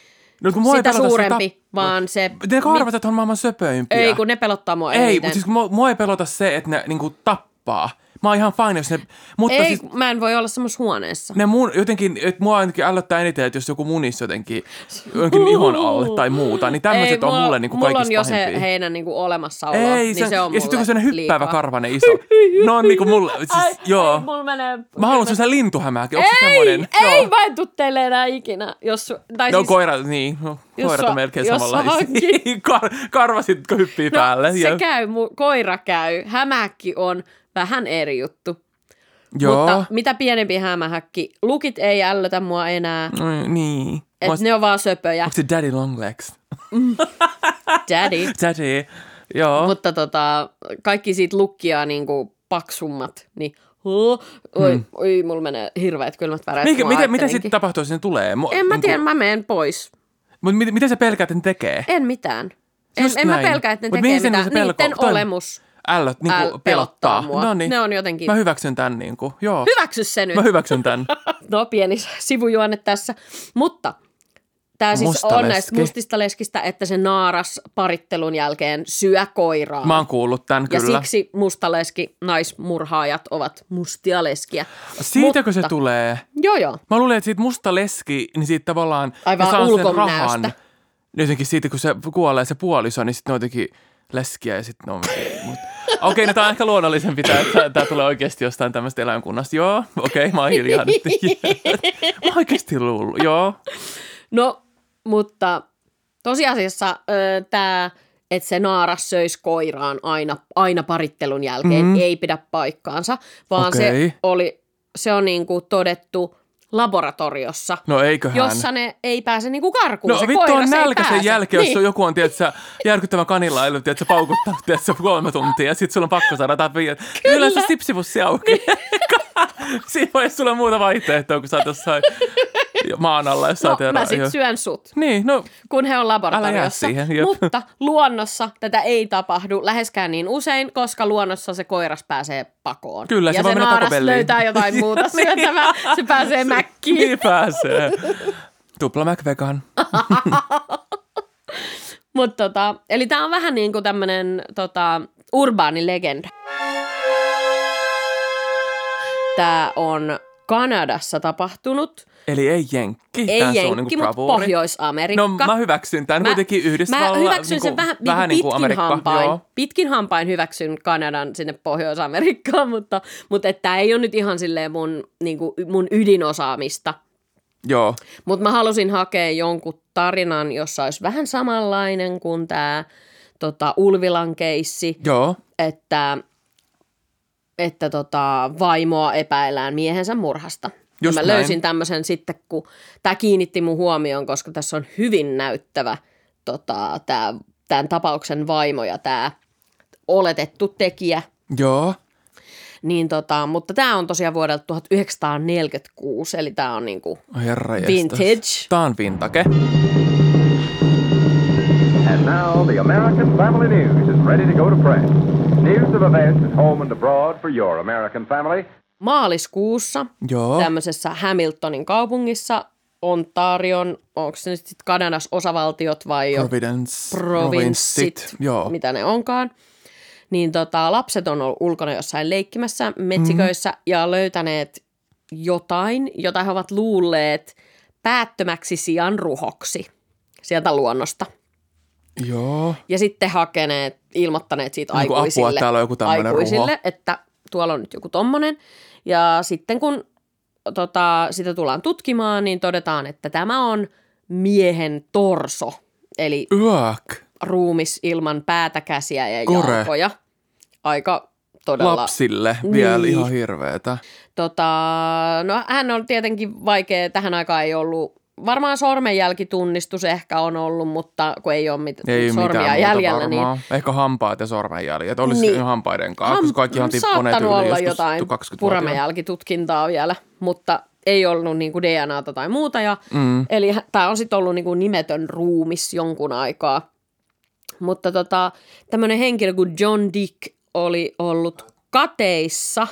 No, kun
sitä suurempi,
tap-
vaan se...
Ne arvat, että on maailman söpöimpiä.
Ei, kun ne pelottaa mua
Ei, mutta siis mua, mua ei pelota se, että ne niinku tappaa. Mä oon ihan fine, jos ne... Mutta
Ei,
siis
mä en voi olla semmoisessa huoneessa.
ne mun, jotenkin, että mua ainakin ällöttää eniten, että jos joku munisi jotenkin jonkin ihon alle tai muuta, niin tämmöiset
Ei,
on mulle niinku
mulla
kaikista
on jo se
pahimpia.
heidän niinku olemassaolo,
Ei,
niin se,
se,
on
ja sitten kun se hyppäävä
liikaa.
karvanen iso. No on niinku mulle, siis
Ai,
joo.
Ei, mulla menee...
Mä haluan semmoisen lintuhämääkin. Onko se
Ei,
semmoinen?
ei,
Joo.
mä en tuu teille enää ikinä. Jos, tai
No
siis,
koira, niin. No, koirat on melkein samanlaisia. Kar, karvasit hyppii päälle.
se
ja-
käy, mu- koira käy, hämähäkki on vähän eri juttu.
Joo.
Mutta mitä pienempi hämähäkki, lukit ei ällötä mua enää,
Mm, niin.
että
Mä-
ne on vaan söpöjä.
Onko se Daddy Longlegs?
Daddy.
Daddy. Joo.
Mutta tota, kaikki siitä lukkia niinku paksummat, niin huh, oi, hmm. oi, mulla menee hirveät kylmät väreet.
Mikä,
kun
mitä, mitä sitten tapahtuu, jos ne tulee? Mu-
En mä
niinku-
tiedä, mä menen pois.
Mutta miten, miten sä pelkäät, että ne tekee?
En mitään. En,
Just
en mä
näin.
pelkää, että ne
Mut
tekee mitään.
pelko-
Niiden
Ällöt niinku
äl, pelottaa mua.
No niin.
Ne on jotenkin...
Mä hyväksyn tän niinku. Joo.
Hyväksy se nyt.
Mä hyväksyn tän.
No pieni sivujuonne tässä. Mutta tämä siis
Musta
on näistä
leski.
mustista leskistä, että se naaras parittelun jälkeen syö koiraa.
Mä oon kuullut
ja
kyllä.
siksi mustaleski naismurhaajat ovat mustia leskiä.
Siitäkö
Mutta-
se tulee?
Joo, joo.
Mä luulen, että siitä musta leski, niin siitä tavallaan
Aivan
saa sen rahan. Jotenkin siitä, kun se kuolee se puoliso, niin sitten ne on jotenkin leskiä ja sitten ne on... Okei, no tää on ehkä luonnollisempi, tää tulee oikeasti jostain tämmöistä eläinkunnasta. Joo, okei, mä oon hiljaa nyt. mä oon oikeasti luullut, joo.
No, mutta tosiasiassa tämä, että se naaras söisi koiraan aina, aina parittelun jälkeen, mm. ei pidä paikkaansa, vaan
Okei.
se, oli, se on niinku todettu laboratoriossa,
No eiköhän.
jossa ne ei pääse niinku karkuun.
No
se
vittu on nälkä sen jälkeen, jos
niin.
niin. joku on tiedätkö, järkyttävä kanilailu, tiedätkö, paukuttanut tiedätkö, kolme tuntia ja sitten sulla on pakko saada jotain viiä. Kyllä se sipsipussi auki. Siinä vaiheessa sulla on muuta vaihtoehtoa, kun sä oot jossain maan alla, jos
No, mä sit syön sut,
Niin, no
kun he on laboratoriossa.
siihen, jep.
Mutta luonnossa tätä ei tapahdu läheskään niin usein, koska luonnossa se koiras pääsee pakoon.
Kyllä, se
ja
voi
se
mennä
naaras löytää jotain muuta syötävää. Se pääsee mäkkiin.
niin pääsee. Tupla McVegan.
Mutta tota, eli tämä on vähän niin kuin tämmöinen tota, urbaani legenda. Tämä on Kanadassa tapahtunut.
Eli ei jenkki.
Ei
sun
jenkki,
niinku
mutta. Pohjois-Amerikka.
No mä hyväksyn tämän.
Mä-
Kuitenkin Yhdysvalla.
Mä hyväksyn
niinku,
sen vähän,
vähän
niin
niin
kuin
kuin
pitkin
Amerikka.
hampain.
Joo.
Pitkin hampain hyväksyn Kanadan sinne Pohjois-Amerikkaan, mutta, mutta tämä ei ole nyt ihan silleen mun, niin kuin, mun ydinosaamista.
Joo.
Mutta mä halusin hakea jonkun tarinan, jossa olisi vähän samanlainen kuin tämä tota, Ulvilan keissi,
Joo.
että, että tota, vaimoa epäillään miehensä murhasta. Ja
Just
mä
näin.
löysin tämmöisen sitten, kun tämä kiinnitti mun huomioon, koska tässä on hyvin näyttävä tota, tää, tämän tapauksen vaimo ja tämä oletettu tekijä.
Joo.
Niin tota, mutta tämä on tosiaan vuodelta 1946, eli tämä on niinku
Herra
Vintage.
Tää on vintage.
And now the American Family News is ready to go to press. News of events at home and abroad for your American family.
maaliskuussa
Joo.
tämmöisessä Hamiltonin kaupungissa Ontarion, onko se nyt sitten Kanadas osavaltiot vai jo
Providence.
provinssit,
Joo.
mitä ne onkaan. Niin tota, lapset on ollut ulkona jossain leikkimässä metsiköissä mm. ja löytäneet jotain, jota he ovat luulleet päättömäksi sian ruhoksi sieltä luonnosta.
Joo.
Ja sitten hakeneet, ilmoittaneet siitä
Niin apua,
aikuisille,
että täällä on joku
aikuisille
ruho.
että tuolla on nyt joku tommonen. Ja sitten kun tota, sitä tullaan tutkimaan, niin todetaan, että tämä on miehen torso. Eli
Yök.
ruumis ilman päätä, käsiä ja
Kore.
jalkoja. Aika todella...
Lapsille vielä
Niin.
ihan hirveetä.
Tota, no hän on tietenkin vaikea, tähän aikaan ei ollut, varmaan sormenjälkitunnistus ehkä on ollut, mutta kun ei ole mit-
Ei
sormia
mitään
jäljellä, niin.
Ehkä hampaat ja sormenjäljet. Olisi
Niin.
niin. hampaiden kanssa, koska kaikki on tippuneet yli
olla jotain
20
puramenjälkitutkintaa vielä, mutta ei ollut niinku DNAta tai muuta. Ja, mm. Eli tämä on sitten ollut niinku nimetön ruumis jonkun aikaa. Mutta tota, tämmöinen henkilö kuin John Dick oli ollut kateissa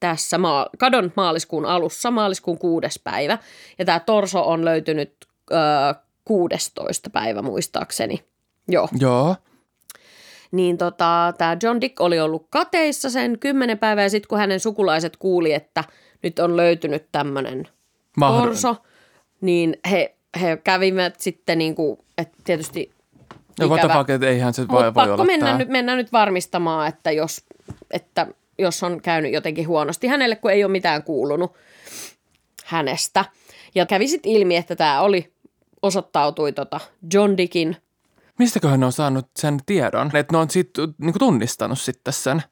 tässä maa, kadon maaliskuun alussa, maaliskuun kuudes päivä. Ja tämä torso on löytynyt ö, 16. päivä muistaakseni. Joo.
Joo.
niin tota, tämä John Dick oli ollut kateissa sen kymmenen päivää ja sitten kun hänen sukulaiset kuuli, että nyt on löytynyt tämmöinen torso, niin he, he kävivät sitten niin kuin, että tietysti
No what the fuck, että eihän se
Mutta
voi, voi
pakko
olla
mennä
tää.
nyt, mennä nyt varmistamaan, että jos, että jos on käynyt jotenkin huonosti hänelle, kun ei ole mitään kuulunut hänestä. Ja kävi sitten ilmi, että tämä oli, osoittautui tota John Dickin
Mistäköhän ne on saanut sen tiedon? Että ne on sit, niinku tunnistanut sitten sen.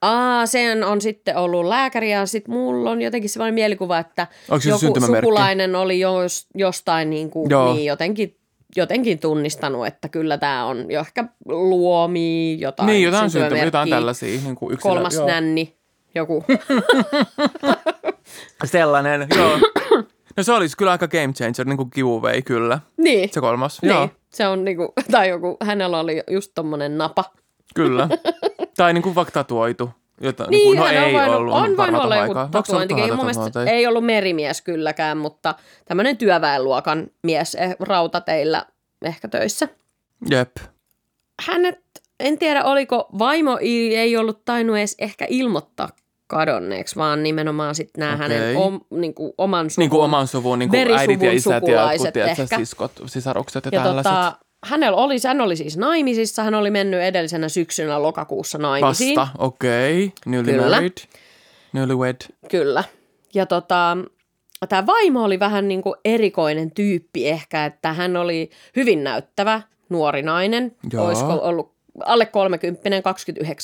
Aa, sen on sitten ollut lääkäri ja sitten mulla on jotenkin sellainen mielikuva, että
Onko
joku sukulainen oli jos, jostain niin kuin,
Joo.
niin jotenkin, jotenkin tunnistanut, että kyllä tämä on jo ehkä luomi, jotain
niin, jotain syntymä,
syntymämerkkiä.
jotain tällaisia. Niinku yksilö,
Kolmas
joo.
nänni, joku.
Sellainen, joo. No se olisi kyllä aika game changer, niin kuin giveaway kyllä.
niin,
Se kolmas,
niin.
joo,
Se on niinku, tai joku, hänellä oli just tommonen napa.
kyllä. tai niin kuin vaikka tatuoitu. Jota,
Niin,
no
hän on
ei
voinut,
ollut
on voinut olla joku tatuointikin. Mun mielestä ei ollut merimies kylläkään, mutta tämmöinen työväenluokan mies eh, rautateillä ehkä töissä.
Jep.
Hänet, en tiedä oliko vaimo ei ollut tainnut edes ehkä ilmoittaa kadonneeksi, vaan nimenomaan sitten nämä
Okei.
hänen om, niin kuin oman suvun,
Niin kuin oman suvun, niin kuin äidit ja isät ja jotkut, tiedätkö, siskot, sisarukset ja,
Ja
tällaiset.
tota, hänellä oli, hän oli siis naimisissa, hän oli mennyt edellisenä syksynä lokakuussa naimisiin.
Vasta, okei. Okay. Newly
Kyllä.
married. Newlywed.
Kyllä. Ja tota, tämä vaimo oli vähän niin kuin erikoinen tyyppi ehkä, että hän oli hyvin näyttävä nuori nainen.
Joo.
Olisiko ollut alle 30,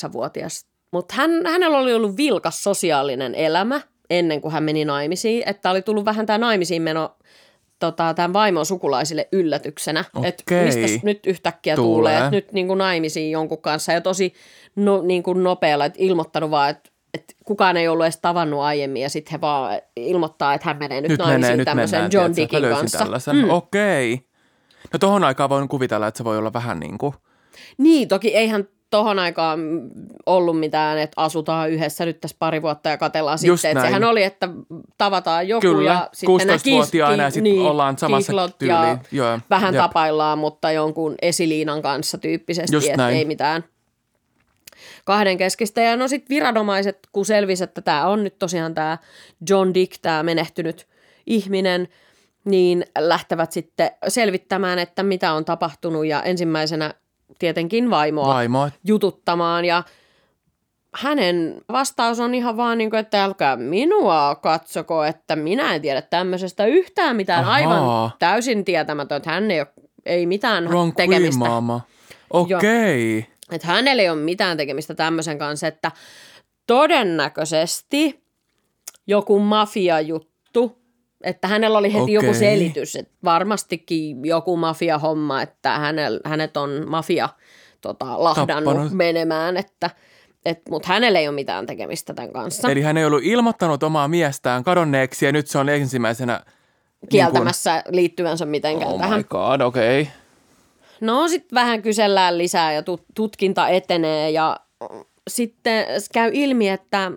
29-vuotias. Mutta hän, hänellä oli ollut vilkas sosiaalinen elämä ennen kuin hän meni naimisiin. Että oli tullut vähän tämä naimisiin meno tota, tämän vaimon sukulaisille yllätyksenä. Että
Okei.
mistä nyt yhtäkkiä
Tulee.
tulee, että nyt niin kuin naimisiin jonkun kanssa. Ja tosi no, niin kuin nopealla, että ilmoittanut vaan, että että kukaan ei ollut edes tavannut aiemmin ja sitten he vaan ilmoittaa, että hän menee nyt,
Nyt
naimisiin
menee, nyt
tämmöisen
mennään.
John Dickin kanssa.
tällaisen. Mm. Okei. Okay. No tohon aikaan voin kuvitella, että se voi olla vähän niin kuin,
Niin, toki eihän tohon aikaan ollut mitään, että asutaan yhdessä nyt tässä pari vuotta ja katellaan
Just
sitten. Että sehän oli, että tavataan joku
Kyllä,
ja sitten nämä
16-vuotiaana ja sit ollaan samassa
ja
Joo,
vähän
jep.
tapaillaan, mutta jonkun esiliinan kanssa tyyppisesti,
Just
että
näin.
ei mitään kahden keskistä. Ja no sitten viranomaiset, kun selvisi, että tämä on nyt tosiaan tämä John Dick, tämä menehtynyt ihminen, niin lähtevät sitten selvittämään, että mitä on tapahtunut ja ensimmäisenä tietenkin vaimoa
vaimo.
jututtamaan ja hänen vastaus on ihan vaan niin kuin, että älkää minua katsoko, että minä en tiedä tämmöisestä yhtään mitään.
Ahaa.
Aivan täysin tietämätön, että hän ei ole ei mitään
Wrong
tekemistä.
mama. Okei. Okay.
Että hänellä ei ole mitään tekemistä tämmöisen kanssa, että todennäköisesti joku mafiajuttu, että hänellä oli heti joku
Okei.
selitys, että varmastikin joku mafiahomma, että hänel, hänet on mafia tota, lahdannut
Tappanut.
menemään, että et, mutta hänellä ei ole mitään tekemistä tämän kanssa.
Eli hän ei ollut ilmoittanut omaa miestään kadonneeksi ja nyt se on ensimmäisenä
kieltämässä liittyvänsä
Niin
mitenkään
kuin, oh
tähän.
my god, okei. Okay.
No sitten vähän kysellään lisää ja tut- tutkinta etenee ja sitten käy ilmi, että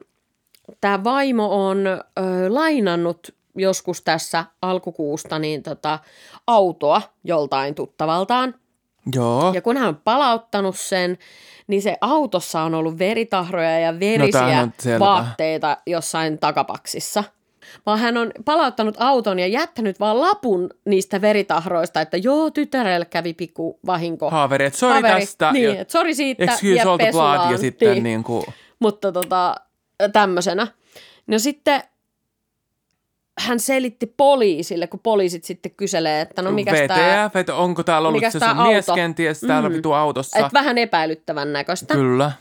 tämä vaimo on ö, lainannut joskus tässä alkukuusta niin tota, autoa joltain tuttavaltaan.
Joo.
Ja kun hän on palauttanut sen, niin se autossa on ollut veritahroja ja
No,
verisiä
selvä.
vaatteita jossain takapaksissa. Vaan hän on palauttanut auton ja jättänyt vaan lapun niistä veritahroista, että joo, tytärelle kävi pikku vahinko.
Haaveri, että sori tästä.
Niin, että sori siitä.
Excuse
vie
all the blood ja sitten
Niin.
niin kuin,
Mutta tota, tämmöisenä. No sitten hän selitti poliisille, kun poliisit sitten kyselee, että no mikä tämä,
VTF, että onko täällä ollut se sun mies kenties täällä
Mm.
vitu autossa.
että vähän epäilyttävän näköistä.
Kyllä.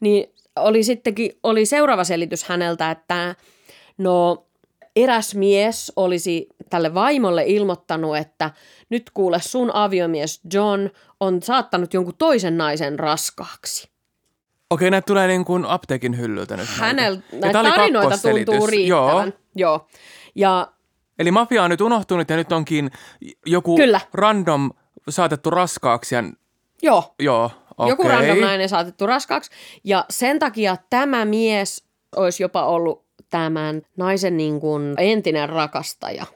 Niin oli sittenkin, oli seuraava selitys häneltä, että no eräs mies olisi tälle vaimolle ilmoittanut, että nyt kuule sun aviomies John on saattanut jonkun toisen naisen raskaaksi.
Okei, näitä tulee niin kuin apteekin hyllyltä nyt.
Hänellä näitä tarinoita tuntuu riittävän.
Joo.
Joo. Ja
Eli mafia on nyt unohtunut ja nyt onkin joku
Kyllä.
random saatettu raskaaksi ja
joo,
joo, okei.
Joku random nainen saatettu raskaaksi. Ja sen takia tämä mies olisi jopa ollut tämän naisen niin kuin entinen rakastaja.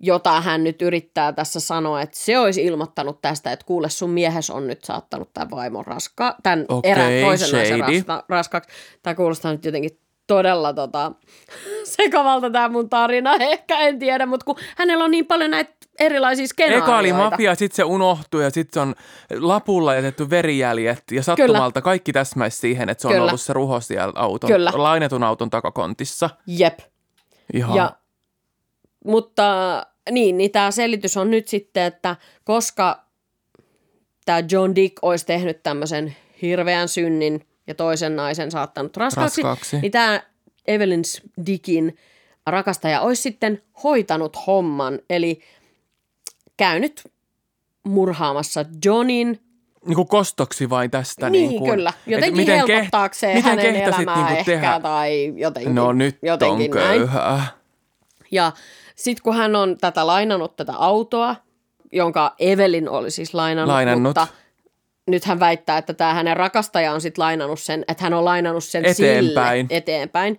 jota hän nyt yrittää tässä sanoa, että se olisi ilmoittanut tästä, että kuule sun miehes on nyt saattanut tämän vaimon raska, tämän
Okei,
erään toisen naisen
shady.
rasta, raskaaksi. Tämä kuulostaa nyt jotenkin todella tota, sekavalta tämä mun tarina, ehkä en tiedä, mutta kun hänellä on niin paljon näitä erilaisia skenaarioita.
Eka oli mafia, sitten se unohtui ja sitten se on lapulla jätetty verijäljet ja sattumalta kaikki täsmäisi siihen, että se on
Kyllä.
ollut se ruho siellä auton,
Kyllä.
lainetun auton takakontissa.
Jep.
Ihan.
Ja, mutta niin, niin tämä selitys on nyt sitten, että koska tämä John Dick olisi tehnyt tämmöisen hirveän synnin ja toisen naisen saattanut raskaaksi,
Raskaaksi.
niin tämä Evelyn Dickin rakastaja olisi sitten hoitanut homman, eli käynyt murhaamassa Johnin,
niin kuin kostoksi vai tästä?
niin,
niin kuin,
kyllä, jotenkin
miten
helpottaakseen
miten
hänen elämää
niin
ehkä
tehdä?
tai jotenkin,
No nyt
jotenkin
on
näin.
köyhää.
Ja sitten kun hän on tätä lainannut tätä autoa, jonka Evelin oli siis lainannut,
Lainannut.
mutta nyt hän väittää, että tämä hänen rakastaja on sitten lainannut sen, että hän on lainannut sen
Eteenpäin.
sille eteenpäin.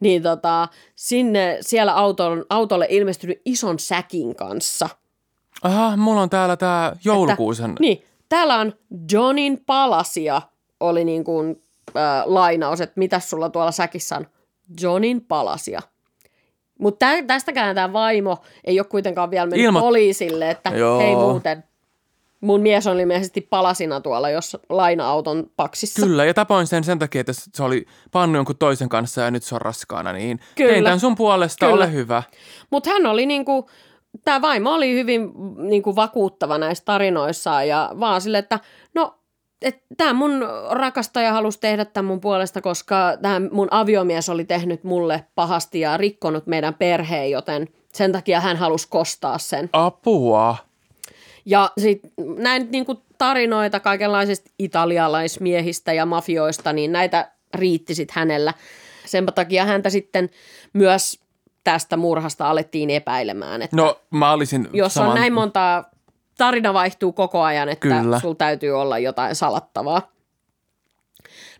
Niin tota, sinne siellä auton, autolle ilmestynyt ison säkin kanssa.
Aha, mulla on täällä tää joulukuusen.
Että, niin, täällä on Johnin palasia, oli niin kuin äh, lainaus, että mitä sulla tuolla säkissä on. Johnin palasia. Mutta tästäkään tämä vaimo ei ole kuitenkaan vielä mennyt
Ilmo-
poliisille, että
Joo.
hei muuten, mun mies on ilmeisesti palasina tuolla jos laina-auton paksissa.
Kyllä, ja tapoin sen sen takia, että se oli pannu jonkun toisen kanssa ja nyt se on raskaana, niin
Kyllä.
tein tämän sun puolesta,
Kyllä.
ole hyvä.
Mutta hän oli niinku, tämä vaimo oli hyvin niinku vakuuttava näissä tarinoissaan ja vaan sille, että no, tämä mun rakastaja halusi tehdä tämän mun puolesta, koska tämä mun aviomies oli tehnyt mulle pahasti ja rikkonut meidän perheen, joten sen takia hän halusi kostaa sen.
Apua.
Ja sitten näin niinku tarinoita kaikenlaisista italialaismiehistä ja mafioista, niin näitä riitti sitten hänellä. Sen takia häntä sitten myös tästä murhasta alettiin epäilemään, että
No, mä olisin
jos
saman...
on näin monta, tarina vaihtuu koko ajan, että
Kyllä.
sulla täytyy olla jotain salattavaa.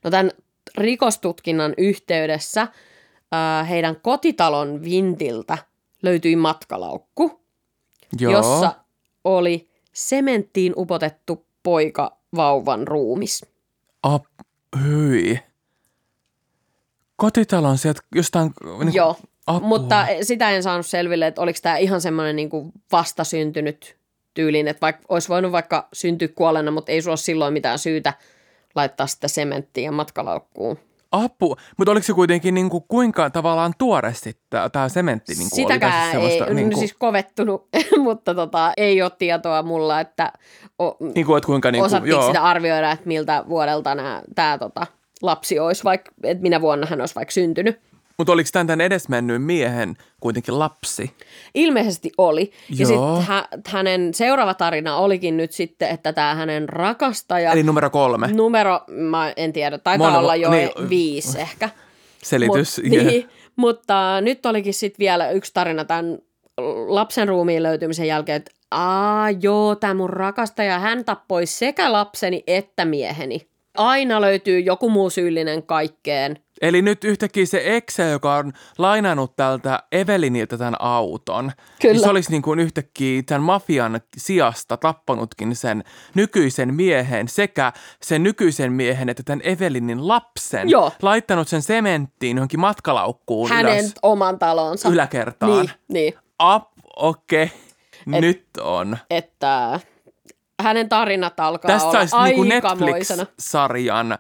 No tämän rikostutkinnan yhteydessä äh, heidän kotitalon vintiltä löytyi matkalaukku,
Joo.
jossa oli sementtiin upotettu poika vauvan ruumis.
Ap, hyi. Kotitalon sieltä jostain... Niin,
Joo,
apua.
mutta sitä en saanut selville, että oliko tämä ihan semmoinen niin vastasyntynyt tyyliin, että vaikka olisi voinut vaikka syntyä kuolleena, mutta ei sulla silloin mitään syytä laittaa sitä sementtiä matkalaukkuun.
Apu. Mutta oliko se kuitenkin niin kuin, kuinka tavallaan tuore sitten tämä sementti niin kuin oli?
Sitäkään
siis
ei,
niin kuin,
siis kovettunut, mutta tota, ei ole tietoa mulla, että o,
niin kuin, että kuinka niin kuin,
osattiinko
joo.
sitä arvioida, että miltä vuodelta tämä tota, lapsi olisi, vaikka, että minä vuonna hän olisi vaikka syntynyt.
Mutta oliko tämän, tämän edesmennyn miehen kuitenkin lapsi?
Ilmeisesti oli. Ja
Joo.
sitten hä, hänen seuraava tarina olikin nyt sitten, että tämä hänen rakastaja,
Eli numero kolme.
numero, mä en tiedä, taitaa
Mono-
olla jo
niin,
viisi ehkä.
Selitys.
Mut, niin, mutta nyt olikin sitten vielä yksi tarina tämän lapsen ruumiin löytymisen jälkeen, että aa joo, tämä mun rakastaja, hän tappoi sekä lapseni että mieheni. Aina löytyy joku muu syyllinen kaikkeen.
Eli nyt yhtäkkiä se eksä, joka on lainannut tältä Eveliniltä tämän auton,
Kyllä.
niin se olisi niin kuin yhtäkkiä tämän mafian sijasta tappanutkin sen nykyisen miehen sekä sen nykyisen miehen että tämän Evelinin lapsen.
Joo.
Laittanut sen sementtiin johonkin matkalaukkuun
Hänen
ylös
oman talonsa.
yläkertaan.
Niin, niin,
Up, okei. Okay. Nyt on.
että hänen tarinat alkaa
Tästä
olla
saisi niinku
aikamoisena.
Netflix-sarjan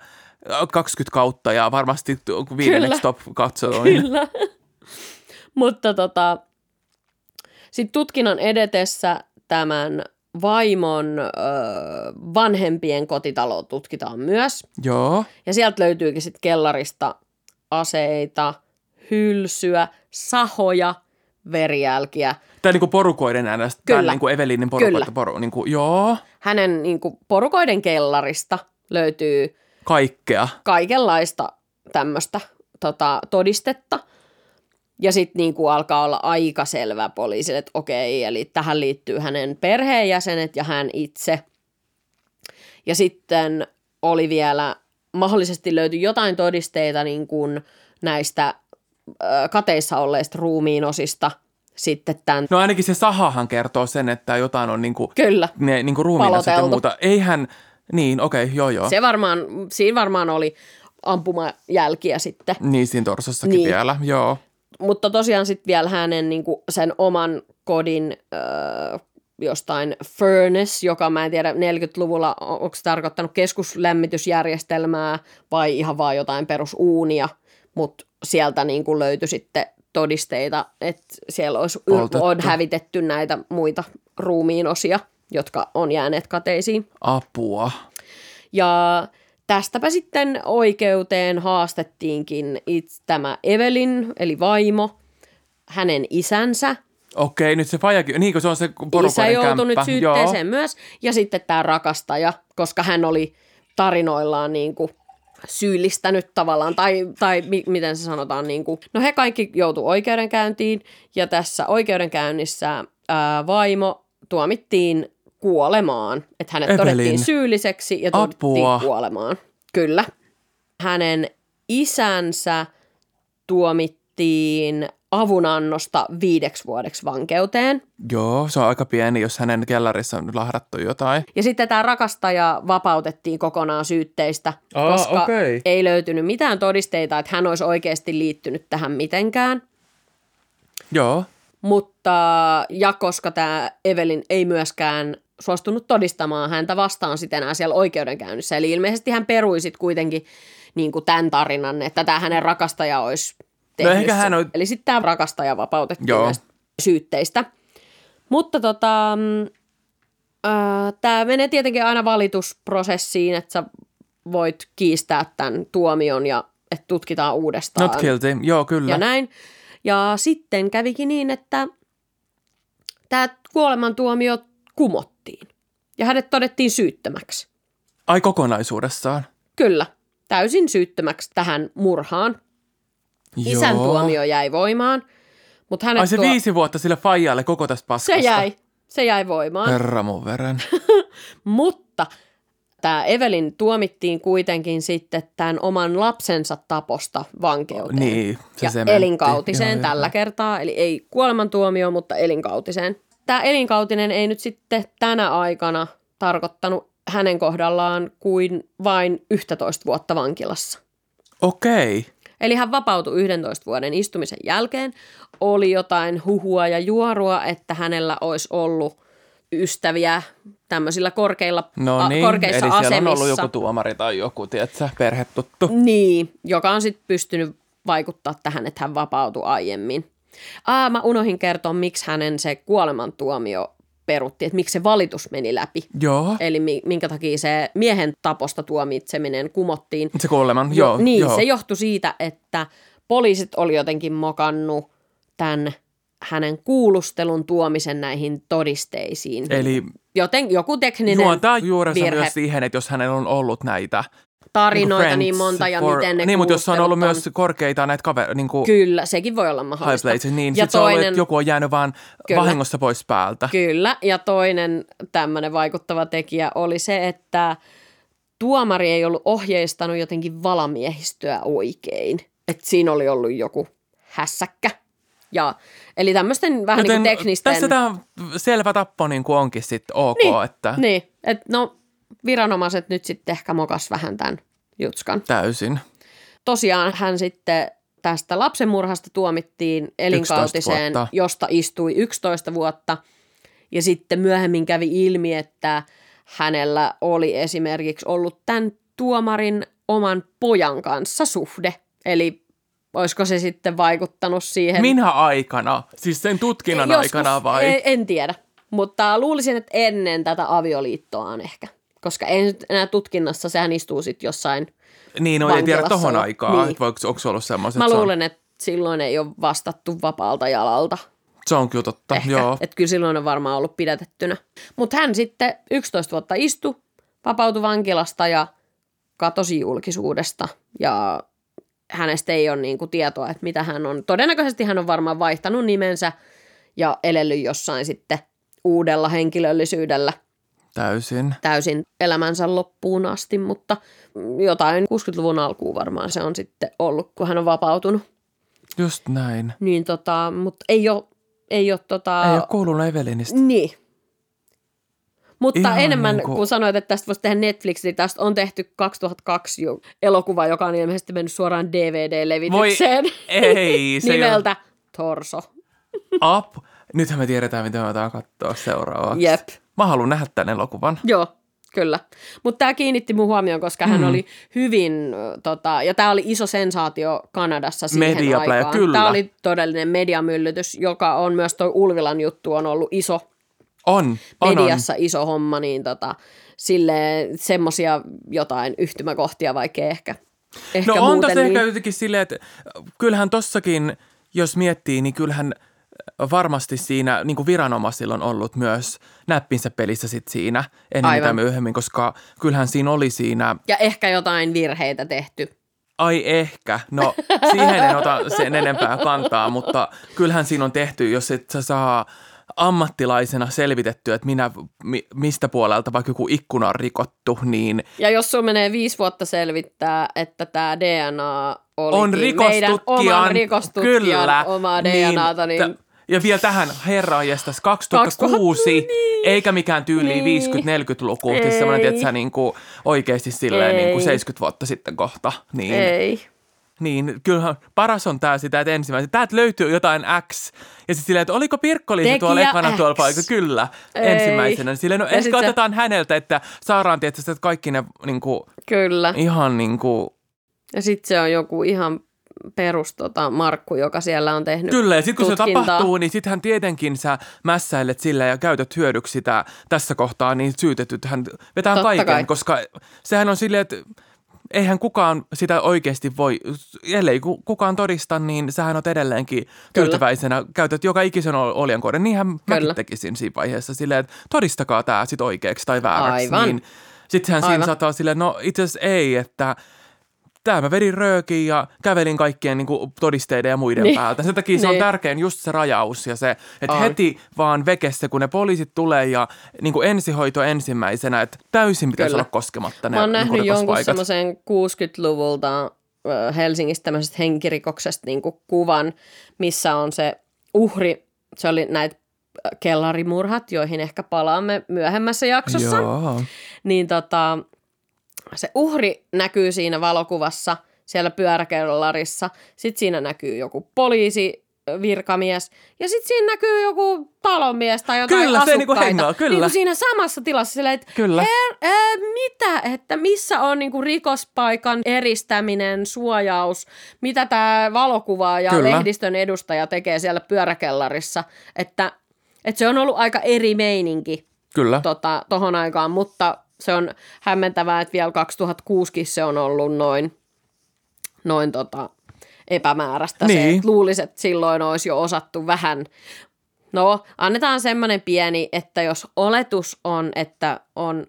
20 kautta ja varmasti viidenneksi top katsoin.
Kyllä. Mutta tota, sitten tutkinnan edetessä tämän vaimon ö, vanhempien kotitalo tutkitaan myös.
Joo.
Ja sieltä löytyykin sitten kellarista aseita, hylsyä, sahoja, verijälkiä.
Tai niinku porukoiden äänestä.
Kyllä.
Kyllä. Niinku Evelinin porukoita.
Kyllä.
Poru, niinku, joo.
Hänen niin kuin, porukoiden kellarista löytyy
Kaikkea.
kaikenlaista tämmöistä tota, todistetta. Ja sitten niinku alkaa olla aika selvä poliisille, että okei, eli tähän liittyy hänen perheenjäsenet ja hän itse. Ja sitten oli vielä, mahdollisesti löytyi jotain todisteita niin kuin näistä ö, kateissa olleista ruumiinosista sitten tämän,
No ainakin se sahahan kertoo sen, että jotain on niinku,
kyllä,
ne niinku ruumiinasat ja
Paloteltu.
muuta. Eihän, niin okei, okay, joo joo.
se varmaan, siinä varmaan oli ampumajälkiä sitten.
Niin siinä torsossakin
Niin.
vielä, joo.
Mutta tosiaan sitten vielä hänen niin kuin sen oman kodin öö, jostain furnace, joka mä en tiedä 40-luvulla, on- onko se tarkoittanut keskuslämmitysjärjestelmää vai ihan vaan jotain perusuunia, mutta sieltä niin kuin löytyi sitten todisteita, että siellä olisi on hävitetty näitä muita ruumiin osia, jotka on jääneet kateisiin.
Apua.
Ja tästäpä sitten oikeuteen haastettiinkin itse tämä Evelin, eli vaimo, hänen isänsä.
Okei, nyt se fajakin, niin kuin se on se
Isä
porukoiden
joutui nyt syytteeseen myös. Ja sitten tämä rakastaja, koska hän oli tarinoillaan niin kuin syyllistänyt tavallaan, tai, tai mi- miten se sanotaan, niin kuin, no he kaikki joutu oikeudenkäyntiin, ja tässä oikeudenkäynnissä ää, vaimo tuomittiin kuolemaan, että hänet
Evelin.
todettiin syylliseksi ja tuomittiin
Apua.
kuolemaan. Kyllä. Hänen isänsä tuomittiin avunannosta viideksi vuodeksi vankeuteen.
Joo, se on aika pieni, jos hänen kellarissa on lahdattu jotain.
Ja sitten tämä rakastaja vapautettiin kokonaan syytteistä,
Aa,
koska
okei.
ei löytynyt mitään todisteita, että hän olisi oikeasti liittynyt tähän mitenkään.
Joo.
Mutta, ja koska tämä Evelin ei myöskään suostunut todistamaan häntä vastaan sitten enää siellä oikeudenkäynnissä. Eli ilmeisesti hän perui sitten kuitenkin niin kuin tämän tarinan, että tämä hänen rakastaja olisi tehnyt
No ehkä hän on-
Eli sitten tämä rakastaja vapautettiin
Joo.
näistä syytteistä. Mutta tota, tämä menee tietenkin aina valitusprosessiin, että sä voit kiistää tämän tuomion ja että tutkitaan uudestaan
Not guilty. Joo, kyllä.
ja näin. Ja sitten kävikin niin, että tämä kuolemantuomio kumottiin ja hänet todettiin syyttömäksi.
Ai kokonaisuudessaan.
Kyllä, täysin syyttömäksi tähän murhaan. Isän
Joo.
tuomio jäi voimaan, mutta hänet
Ai se
tuo...
viisi vuotta sille faijalle koko tästä
se
paskasta.
jäi, se jäi voimaan.
Herra mun veren.
Mutta tämä Evelin tuomittiin kuitenkin sitten tämän oman lapsensa taposta vankeuteen.
Niin, se
ja
sementti.
elinkautiseen
Joo, joo.
tällä kertaa, eli ei kuolemantuomio, mutta elinkautiseen. Tämä elinkautinen ei nyt sitten tänä aikana tarkoittanut hänen kohdallaan kuin vain 11 vuotta vankilassa.
Okei.
Eli hän vapautui 11 vuoden istumisen jälkeen. Oli jotain huhua ja juorua, että hänellä olisi ollut ystäviä tämmöisillä korkeilla,
No
a-
niin,
korkeissa
eli
asemissa.
on ollut joku tuomari tai joku, tiedätkö, perhetuttu.
Niin, joka on sitten pystynyt vaikuttaa tähän, että hän vapautui aiemmin. Aa, mä unohin kertoa, miksi hänen se kuolemantuomio perutti, että miksi se valitus meni läpi.
Joo,
Eli mi- minkä takia se miehen taposta tuomitseminen kumottiin.
se kuoleman, joo.
niin,
joo.
se johtui siitä, että poliisit oli jotenkin mokannut tämän hänen kuulustelun tuomisen näihin todisteisiin.
Eli
Joten joku tekninen
juontaa juurensa
virhe.
myös siihen, että jos hänellä on ollut näitä
tarinoita
niinku
niin
friends
monta ja
for-
miten ne
Niin, mutta jos on ollut myös korkeita näitä kaver... Niin kuin
Kyllä, sekin voi olla mahdollista.
places, niin
ja
sit se on ollut,
toinen,
että joku on jäänyt vaan
Kyllä.
vahingossa pois päältä.
Kyllä, ja toinen tämmöinen vaikuttava tekijä oli se, että tuomari ei ollut ohjeistanut jotenkin valamiehistöä oikein. Että siinä oli ollut joku hässäkkä. Ja, eli tämmöisten vähän niin kuin teknisten...
tässä tämä selvä tappo niin kuin onkin sitten ok,
niin,
että
Niin, että no viranomaiset nyt sitten ehkä mokas vähän tämän jutskan.
täysin.
Tosiaan hän sitten tästä lapsenmurhasta tuomittiin elinkautiseen, josta istui 11 vuotta. Ja sitten myöhemmin kävi ilmi, että hänellä oli esimerkiksi ollut tämän tuomarin oman pojan kanssa suhde. Eli olisiko se sitten vaikuttanut siihen?
Minä aikana? Siis sen tutkinnan
Joskus,
aikana vai?
En, en tiedä, mutta luulisin, että ennen tätä avioliittoaan ehkä. Koska ei nyt enää tutkinnassa, sehän istuu sitten jossain
niin, no ei tiedä tohon
olla.
aikaan,
Niin.
että voiko, onko se ollut semmoiset.
Mä luulen, että silloin ei ole vastattu vapaalta jalalta.
Se on kyllä totta,
Ehkä.
joo.
Että kyllä silloin on varmaan ollut pidätettynä. Mutta hän sitten 11 vuotta istui, vapautui vankilasta ja katosi julkisuudesta. Ja hänestä ei ole niinku tietoa, että mitä hän on. Todennäköisesti hän on varmaan vaihtanut nimensä ja elellyt jossain sitten uudella henkilöllisyydellä
Täysin.
täysin elämänsä loppuun asti, mutta jotain 60-luvun alkuun varmaan se on sitten ollut, kun hän on vapautunut.
Just näin.
Niin tota, mutta ei ole ei ole tota...
Ei ole kuulunut Evelinistä.
Niin. Mutta
Ihan
enemmän,
niinku-
kun sanoit, että tästä voisi tehdä Netflix, niin tästä on tehty 2002 jo elokuva, joka on ilmeisesti mennyt suoraan DVD-levitykseen.
Voi ei, se
Nimeltä Torso.
Up. Nythän me tiedetään, mitä me otetaan katsoa seuraavaksi.
Jep.
Mä haluan nähdä tämän elokuvan.
Joo, kyllä. Mutta tämä kiinnitti mun huomioon, koska hän
Mm.
oli hyvin, tota, ja tämä oli iso sensaatio Kanadassa siihen
Mediaplay,
aikaan.
kyllä.
Tämä oli todellinen mediamyllytys, joka on myös tuo Ulvilan juttu on ollut iso
On, on,
mediassa iso homma, niin tota, sille semmoisia jotain yhtymäkohtia vaikea ehkä, ehkä
No on tässä
niin,
ehkä jotenkin silleen, että kyllähän tossakin, jos miettii, niin kyllähän varmasti siinä niin kuin viranomaisilla on ollut myös näppinsä pelissä sit siinä ennen
Aivan.
mitä myöhemmin, koska kyllähän siinä oli siinä,
Ja ehkä jotain virheitä tehty.
ai ehkä, no siihen en ota sen enempää kantaa, mutta kyllähän siinä on tehty, jos et sä saa ammattilaisena selvitettyä, että minä, mi, mistä puolelta vaikka joku ikkuna on rikottu, niin
Ja jos sun menee viisi vuotta selvittää, että tämä DNA oli
on
meidän
rikostutkijan,
oman rikostutkijan
kyllä,
omaa DNAta, niin,
t- ja vielä tähän herra jestas 2006,
niin.
eikä mikään tyyli
Niin.
50-40-luku,
Ei.
siis semmoinen, että sä niinku oikeasti silleen
Ei.
niinku 70 vuotta sitten kohta. Niin,
ei.
niin kyllähän paras on tää sitä, että ensimmäisenä, täältä löytyy jotain X, ja sitten silleen, että oliko pirkko
Tekijä
tuolla ekana tuolla paikalla? Kyllä,
Ei.
ensimmäisenä. Silleen, no
sit
ehkä
se-
otetaan häneltä, että saadaan tietysti että kaikki ne niinku,
Kyllä.
ihan niinku
Ja sitten se on joku ihan perus tota, Markku, joka siellä on tehnyt
Kyllä, ja sitten kun se
tutkintaa.
tapahtuu, niin sittenhän tietenkin sä mässäilet sillä ja käytät hyödyksi sitä tässä kohtaa, niin syytetythän vetää
Totta
kaiken,
kai.
koska sehän on silleen, että eihän kukaan sitä oikeasti voi, ellei ku- kukaan todista, niin sähän on edelleenkin
Kyllä.
tyytyväisenä, käytät joka ikisen ol- oljenkorden. Niinhän
Kyllä.
tekisin siinä vaiheessa silleen, että todistakaa tämä sit oikeaksi tai vääräksi.
Aivan.
Niin sittenhän siinä saattaa silleen, no itse asiassa ei, että tämä mä vedin röökin ja kävelin kaikkien niin kuin, todisteiden ja muiden
Niin.
päältä. Sen takia se on
Niin.
tärkein just se rajaus ja se, että
On.
heti vaan vekessä, kun ne poliisit tulee ja niin kuin ensihoito ensimmäisenä, että täysin pitäisi
Kyllä.
olla koskematta ne
Mä oon
niin
nähnyt
kuin,
jonkun semmoisen 60-luvulta ö, Helsingistä tämmöisestä henkirikoksesta niin kuvan, missä on se uhri, se oli näitä kellarimurhat, joihin ehkä palaamme myöhemmässä jaksossa.
Joo.
Niin tota, se uhri näkyy siinä valokuvassa siellä pyöräkellarissa. Sitten siinä näkyy joku poliisi, virkamies. Ja sitten siinä näkyy joku talonmies tai jotain
Kyllä, se
asukkaita.
niinku hengaa, kyllä.
Niinku siinä samassa tilassa silleen, että
Kyllä.
her, äh, mitä, että missä on niinku rikospaikan eristäminen, suojaus, mitä tämä valokuva ja
Kyllä.
lehdistön edustaja tekee siellä pyöräkellarissa, että, että se on ollut aika eri meininki
Kyllä.
tota, tohon aikaan, mutta se on hämmentävää, että vielä 2006 se on ollut noin, noin tota, epämääräistä. Se,
Niin.
että luulisi, että silloin olisi jo osattu vähän. No, annetaan semmoinen pieni, että jos oletus on, että on,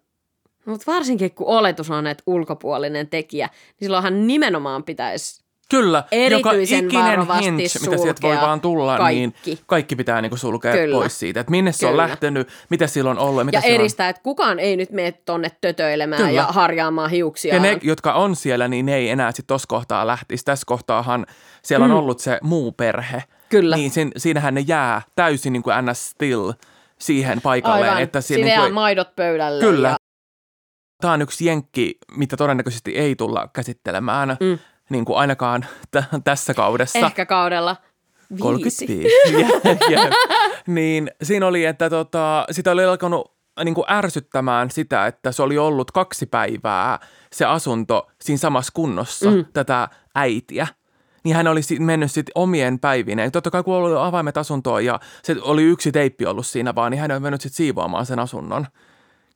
mutta varsinkin kun oletus on, että ulkopuolinen tekijä, niin silloinhan nimenomaan pitäisi
Kyllä, joka
Erityisen
ikinen
varovasti
hint, mitä sieltä voi vaan tulla, niin
kaikki.
kaikki pitää niinku sulkea
Kyllä.
pois siitä. Että minne se on
Kyllä.
lähtenyt, mitä silloin on ollut ja mitä
ja
siellä on
eristää, että kukaan ei nyt mene tonne tötöilemään
Kyllä.
ja harjaamaan hiuksia.
Ja ne, jotka on siellä, niin ne ei enää sitten tuossa kohtaa lähtisi. Tässä kohtaahan siellä on ollut se muu perhe.
Mm. Kyllä.
Niin sin, siinähän ne jää täysin niin kuin ns. still siihen paikalleen.
Aivan,
Että
siinä
niin kuin,
maidot pöydälle.
Kyllä.
Ja,
Tämä on yksi jenkki, mitä todennäköisesti ei tulla käsittelemään, mm. Niin kuin ainakaan t- tässä kaudessa.
ehkä kaudella viisi.
35. Jep, jep. niin siinä oli, että tota, sitä oli alkanut niin kuin ärsyttämään sitä, että se oli ollut kaksi päivää se asunto siinä samassa kunnossa, mm. tätä äitiä. Niin hän oli sit mennyt sitten omien päivineen. Totta kai kun oli avaimet asuntoon ja se oli yksi teippi ollut siinä vaan, niin hän oli mennyt sitten siivoamaan sen asunnon.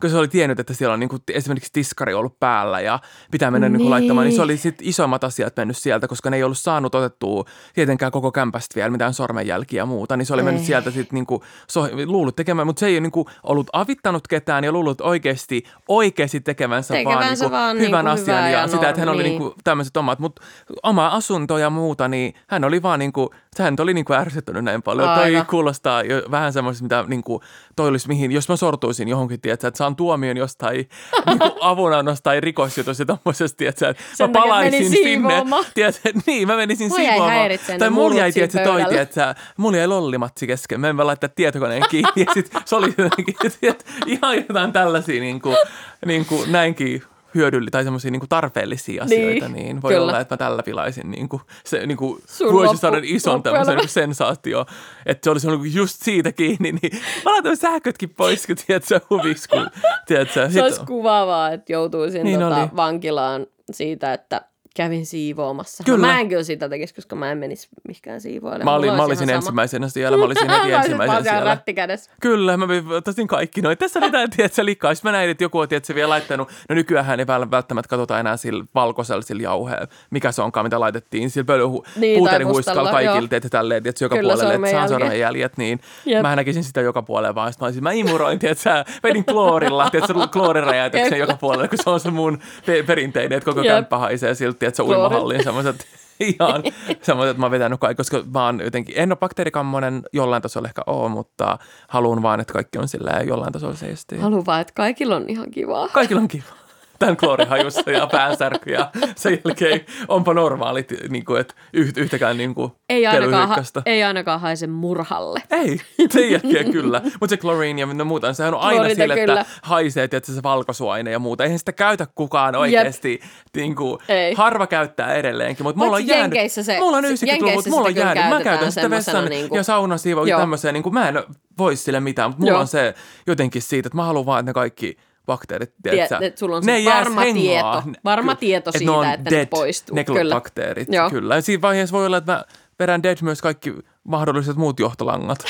Kun se oli tiennyt, että siellä on niinku esimerkiksi tiskari ollut päällä ja pitää mennä niin.
Niin.
laittamaan, niin se oli sitten isommat asiat mennyt sieltä, koska ne ei ollut saanut otettua tietenkään koko kämpästä vielä mitään sormenjälkiä ja muuta, niin se oli mennyt
Ei.
sieltä sitten niinku, so, luullut tekemään, mutta se ei ole niinku ollut avittanut ketään ja luullut oikeasti, oikeasti tekevänsä, vaan,
Tekevänsä
niinku
vaan
hyvän
niinku
asian
hyvää
ja,
ja
sitä, että hän oli
niin.
niinku tämmöiset omat, mutta oma asunto ja muuta, niin hän oli vaan niinku, hän oli niinku ärsyttänyt näin paljon. Toi
Aivan.
kuulostaa jo vähän semmoista, mitä niinku, toi olisi mihin, jos mä sortuisin johonkin, tiedätkö, että saan tuomion jostain niin avunannosta tai rikosjutusta tommosesta, että mä
Sen
palaisin sinne. Tiedätkö, niin, mä menisin
Mua jäi
siivoamaan. Tai mulla jäi, tiedätkö, toi, tiedätkö, mulla jäi lollimatsi kesken. Mä en voi laittaa tietokoneen kiinni. Ja sit se oli jotenkin, tiedätkö, ihan jotain tällaisia niin kuin, niin kuin näinkin hyödyllisiä tai semmoisia niin tarpeellisia asioita, niin, niin voi
kyllä.
olla, että mä tällä pilaisin niin kuin, se niin kuin vuosisadan
loppu-
ison tämmöisen niin sensaatio, että se olisi ollut just siitä kiinni, niin mä laitan sähkötkin pois, kun tiedät sä huviksi, kun tiedät sä,
Se olisi kuvaavaa, että joutuisin
Niin
tota,
oli.
vankilaan siitä, että kävin siivoamassa.
Kyllä.
Mä en kyllä sitä tekisi, koska mä en menisi mihinkään siivoilemaan.
Mä, olin,
Mulla
mä
olisi
olisin
sama.
ensimmäisenä siellä, mä olisin heti ensimmäisenä
siellä rätti kädessä.
Kyllä, mä ottaisin kaikki noin. Tässä oli tämä, tiedätkö, likaa. Sitten mä näin, että joku on, tiedätkö, vielä laittanut, no nykyään ei väl- välttämättä katsota enää sillä valkoisella sillä jauheella, mikä se onkaan, mitä laitettiin sillä pölyhu,
Niin, mustalla,
kaikille, tiedätkö, tälleen, tiedätkö, joka
Kyllä,
puolelle, että saa sormenjäljet, niin
Jep.
mä näkisin sitä joka puolelle vaan. Sitten mä olisin, mä imuroin, tiedätkö, vedin kloorilla, tiedätkö, klooriräjäytyksen joka puolelle, kun se on se mun pe- perinteinen, että koko kämppä haisee silti, että se
Kloorit.
uimahallin semmoiset ihan semmoiset, että mä oon vetänyt kaikki, koska mä oon jotenkin, en ole bakteerikammonen, jollain tasolla ehkä oo, mutta haluan vaan, että kaikki on sillä jollain tasolla siistiä.
Haluan vaan, että kaikilla on ihan kivaa.
Kaikilla on kiva. Tämän kloorihajussa ja päänsärky ja sen jälkeen onpa normaalit, niin kuin, että yht, yhtäkään niin kuin,
Ei ainakaan, ha- ei ainakaan haise murhalle.
Ei, sen jälkeen kyllä. Mutta se chlorine ja no muuta, sehän on aina
Kloorita
sille,
kyllä.
että haisee että se valkosuaine ja muuta. Eihän sitä käytä kukaan oikeasti. Niin kuin,
Ei.
harva käyttää edelleenkin, mutta mulla on jäänyt.
Se-
mulla on
se-
90-luvut,
Jenkeissä
mulla on jäänyt. Mä käytän sitä vessan ja saunasiivoa ja
Joo.
tämmöiseen. Niin kuin, mä en vois sille mitään, mutta mulla
Joo.
on se jotenkin siitä, että mä haluan vaan, että ne kaikki bakteerit,
Tiet-
tiedätkö,
että sulla on
ne ei
varma tieto.
Ne-
Varma
ky-
tieto
ne
siitä, että ne
dead,
poistuu.
Ne
Kyllä.
bakteerit,
Joo.
kyllä. Ja siinä vaiheessa voi olla, että mä vedän dead myös kaikki mahdolliset muut johtolangat.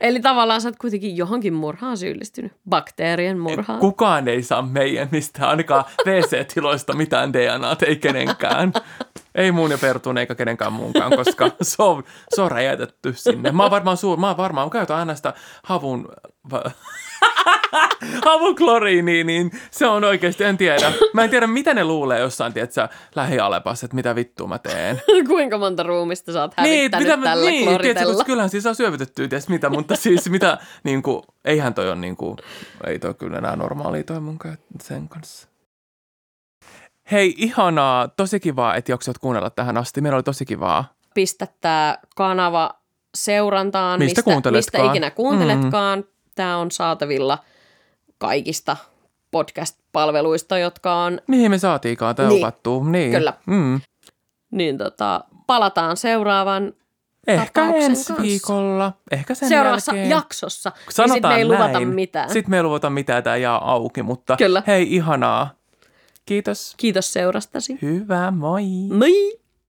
Eli tavallaan sä oot kuitenkin johonkin murhaan syyllistynyt. Bakteerien murhaan.
Kukaan ei saa meidän mistään, ainakaan WC-tiloista mitään DNAta, ei kenenkään. Ei mun ja Pertun eikä kenenkään muunkaan, koska se on, se on räjäytetty sinne. Mä oon varmaan, suur, mä oon varmaan, mä käytän aina sitä havun, va- havun kloriiniä, niin se on oikeasti, en tiedä. Mä en tiedä, mitä ne luulee jossain, tiedätkö, lähialepassa, että mitä vittua mä teen.
Kuinka monta ruumista sä oot
Niin,
hävittänyt
mitä, mä-
tällä
niin,
kloritella?
koska kyllähän siis on syövytetty, ties mitä, mutta siis mitä, niin kuin, eihän toi on niin kuin, ei toi kyllä enää normaalia toi mun sen kanssa. Hei, ihanaa, tosi kivaa, että jaksat kuunnella tähän asti. Meillä oli tosi kivaa.
Pistä tää kanava seurantaan,
Mistä
mistä, mistä ikinä kuunteletkaan. Mm. Tämä on saatavilla kaikista podcast-palveluista, jotka on,
Mihin me saatiinkaan tämä
Niin,
opattua? Niin.
kyllä.
Mm.
niin tota, palataan seuraavan
Ehkä ensi
kanssa.
viikolla, ehkä sen
seuraavassa
jälkeen.
jaksossa.
Sanotaan
niin sit me ei luvata
näin.
mitään.
Sitten me ei luvata mitään, tämä jää auki, mutta
Kyllä.
hei, ihanaa. Kiitos.
Kiitos seurastasi.
Hyvä, moi.
Moi!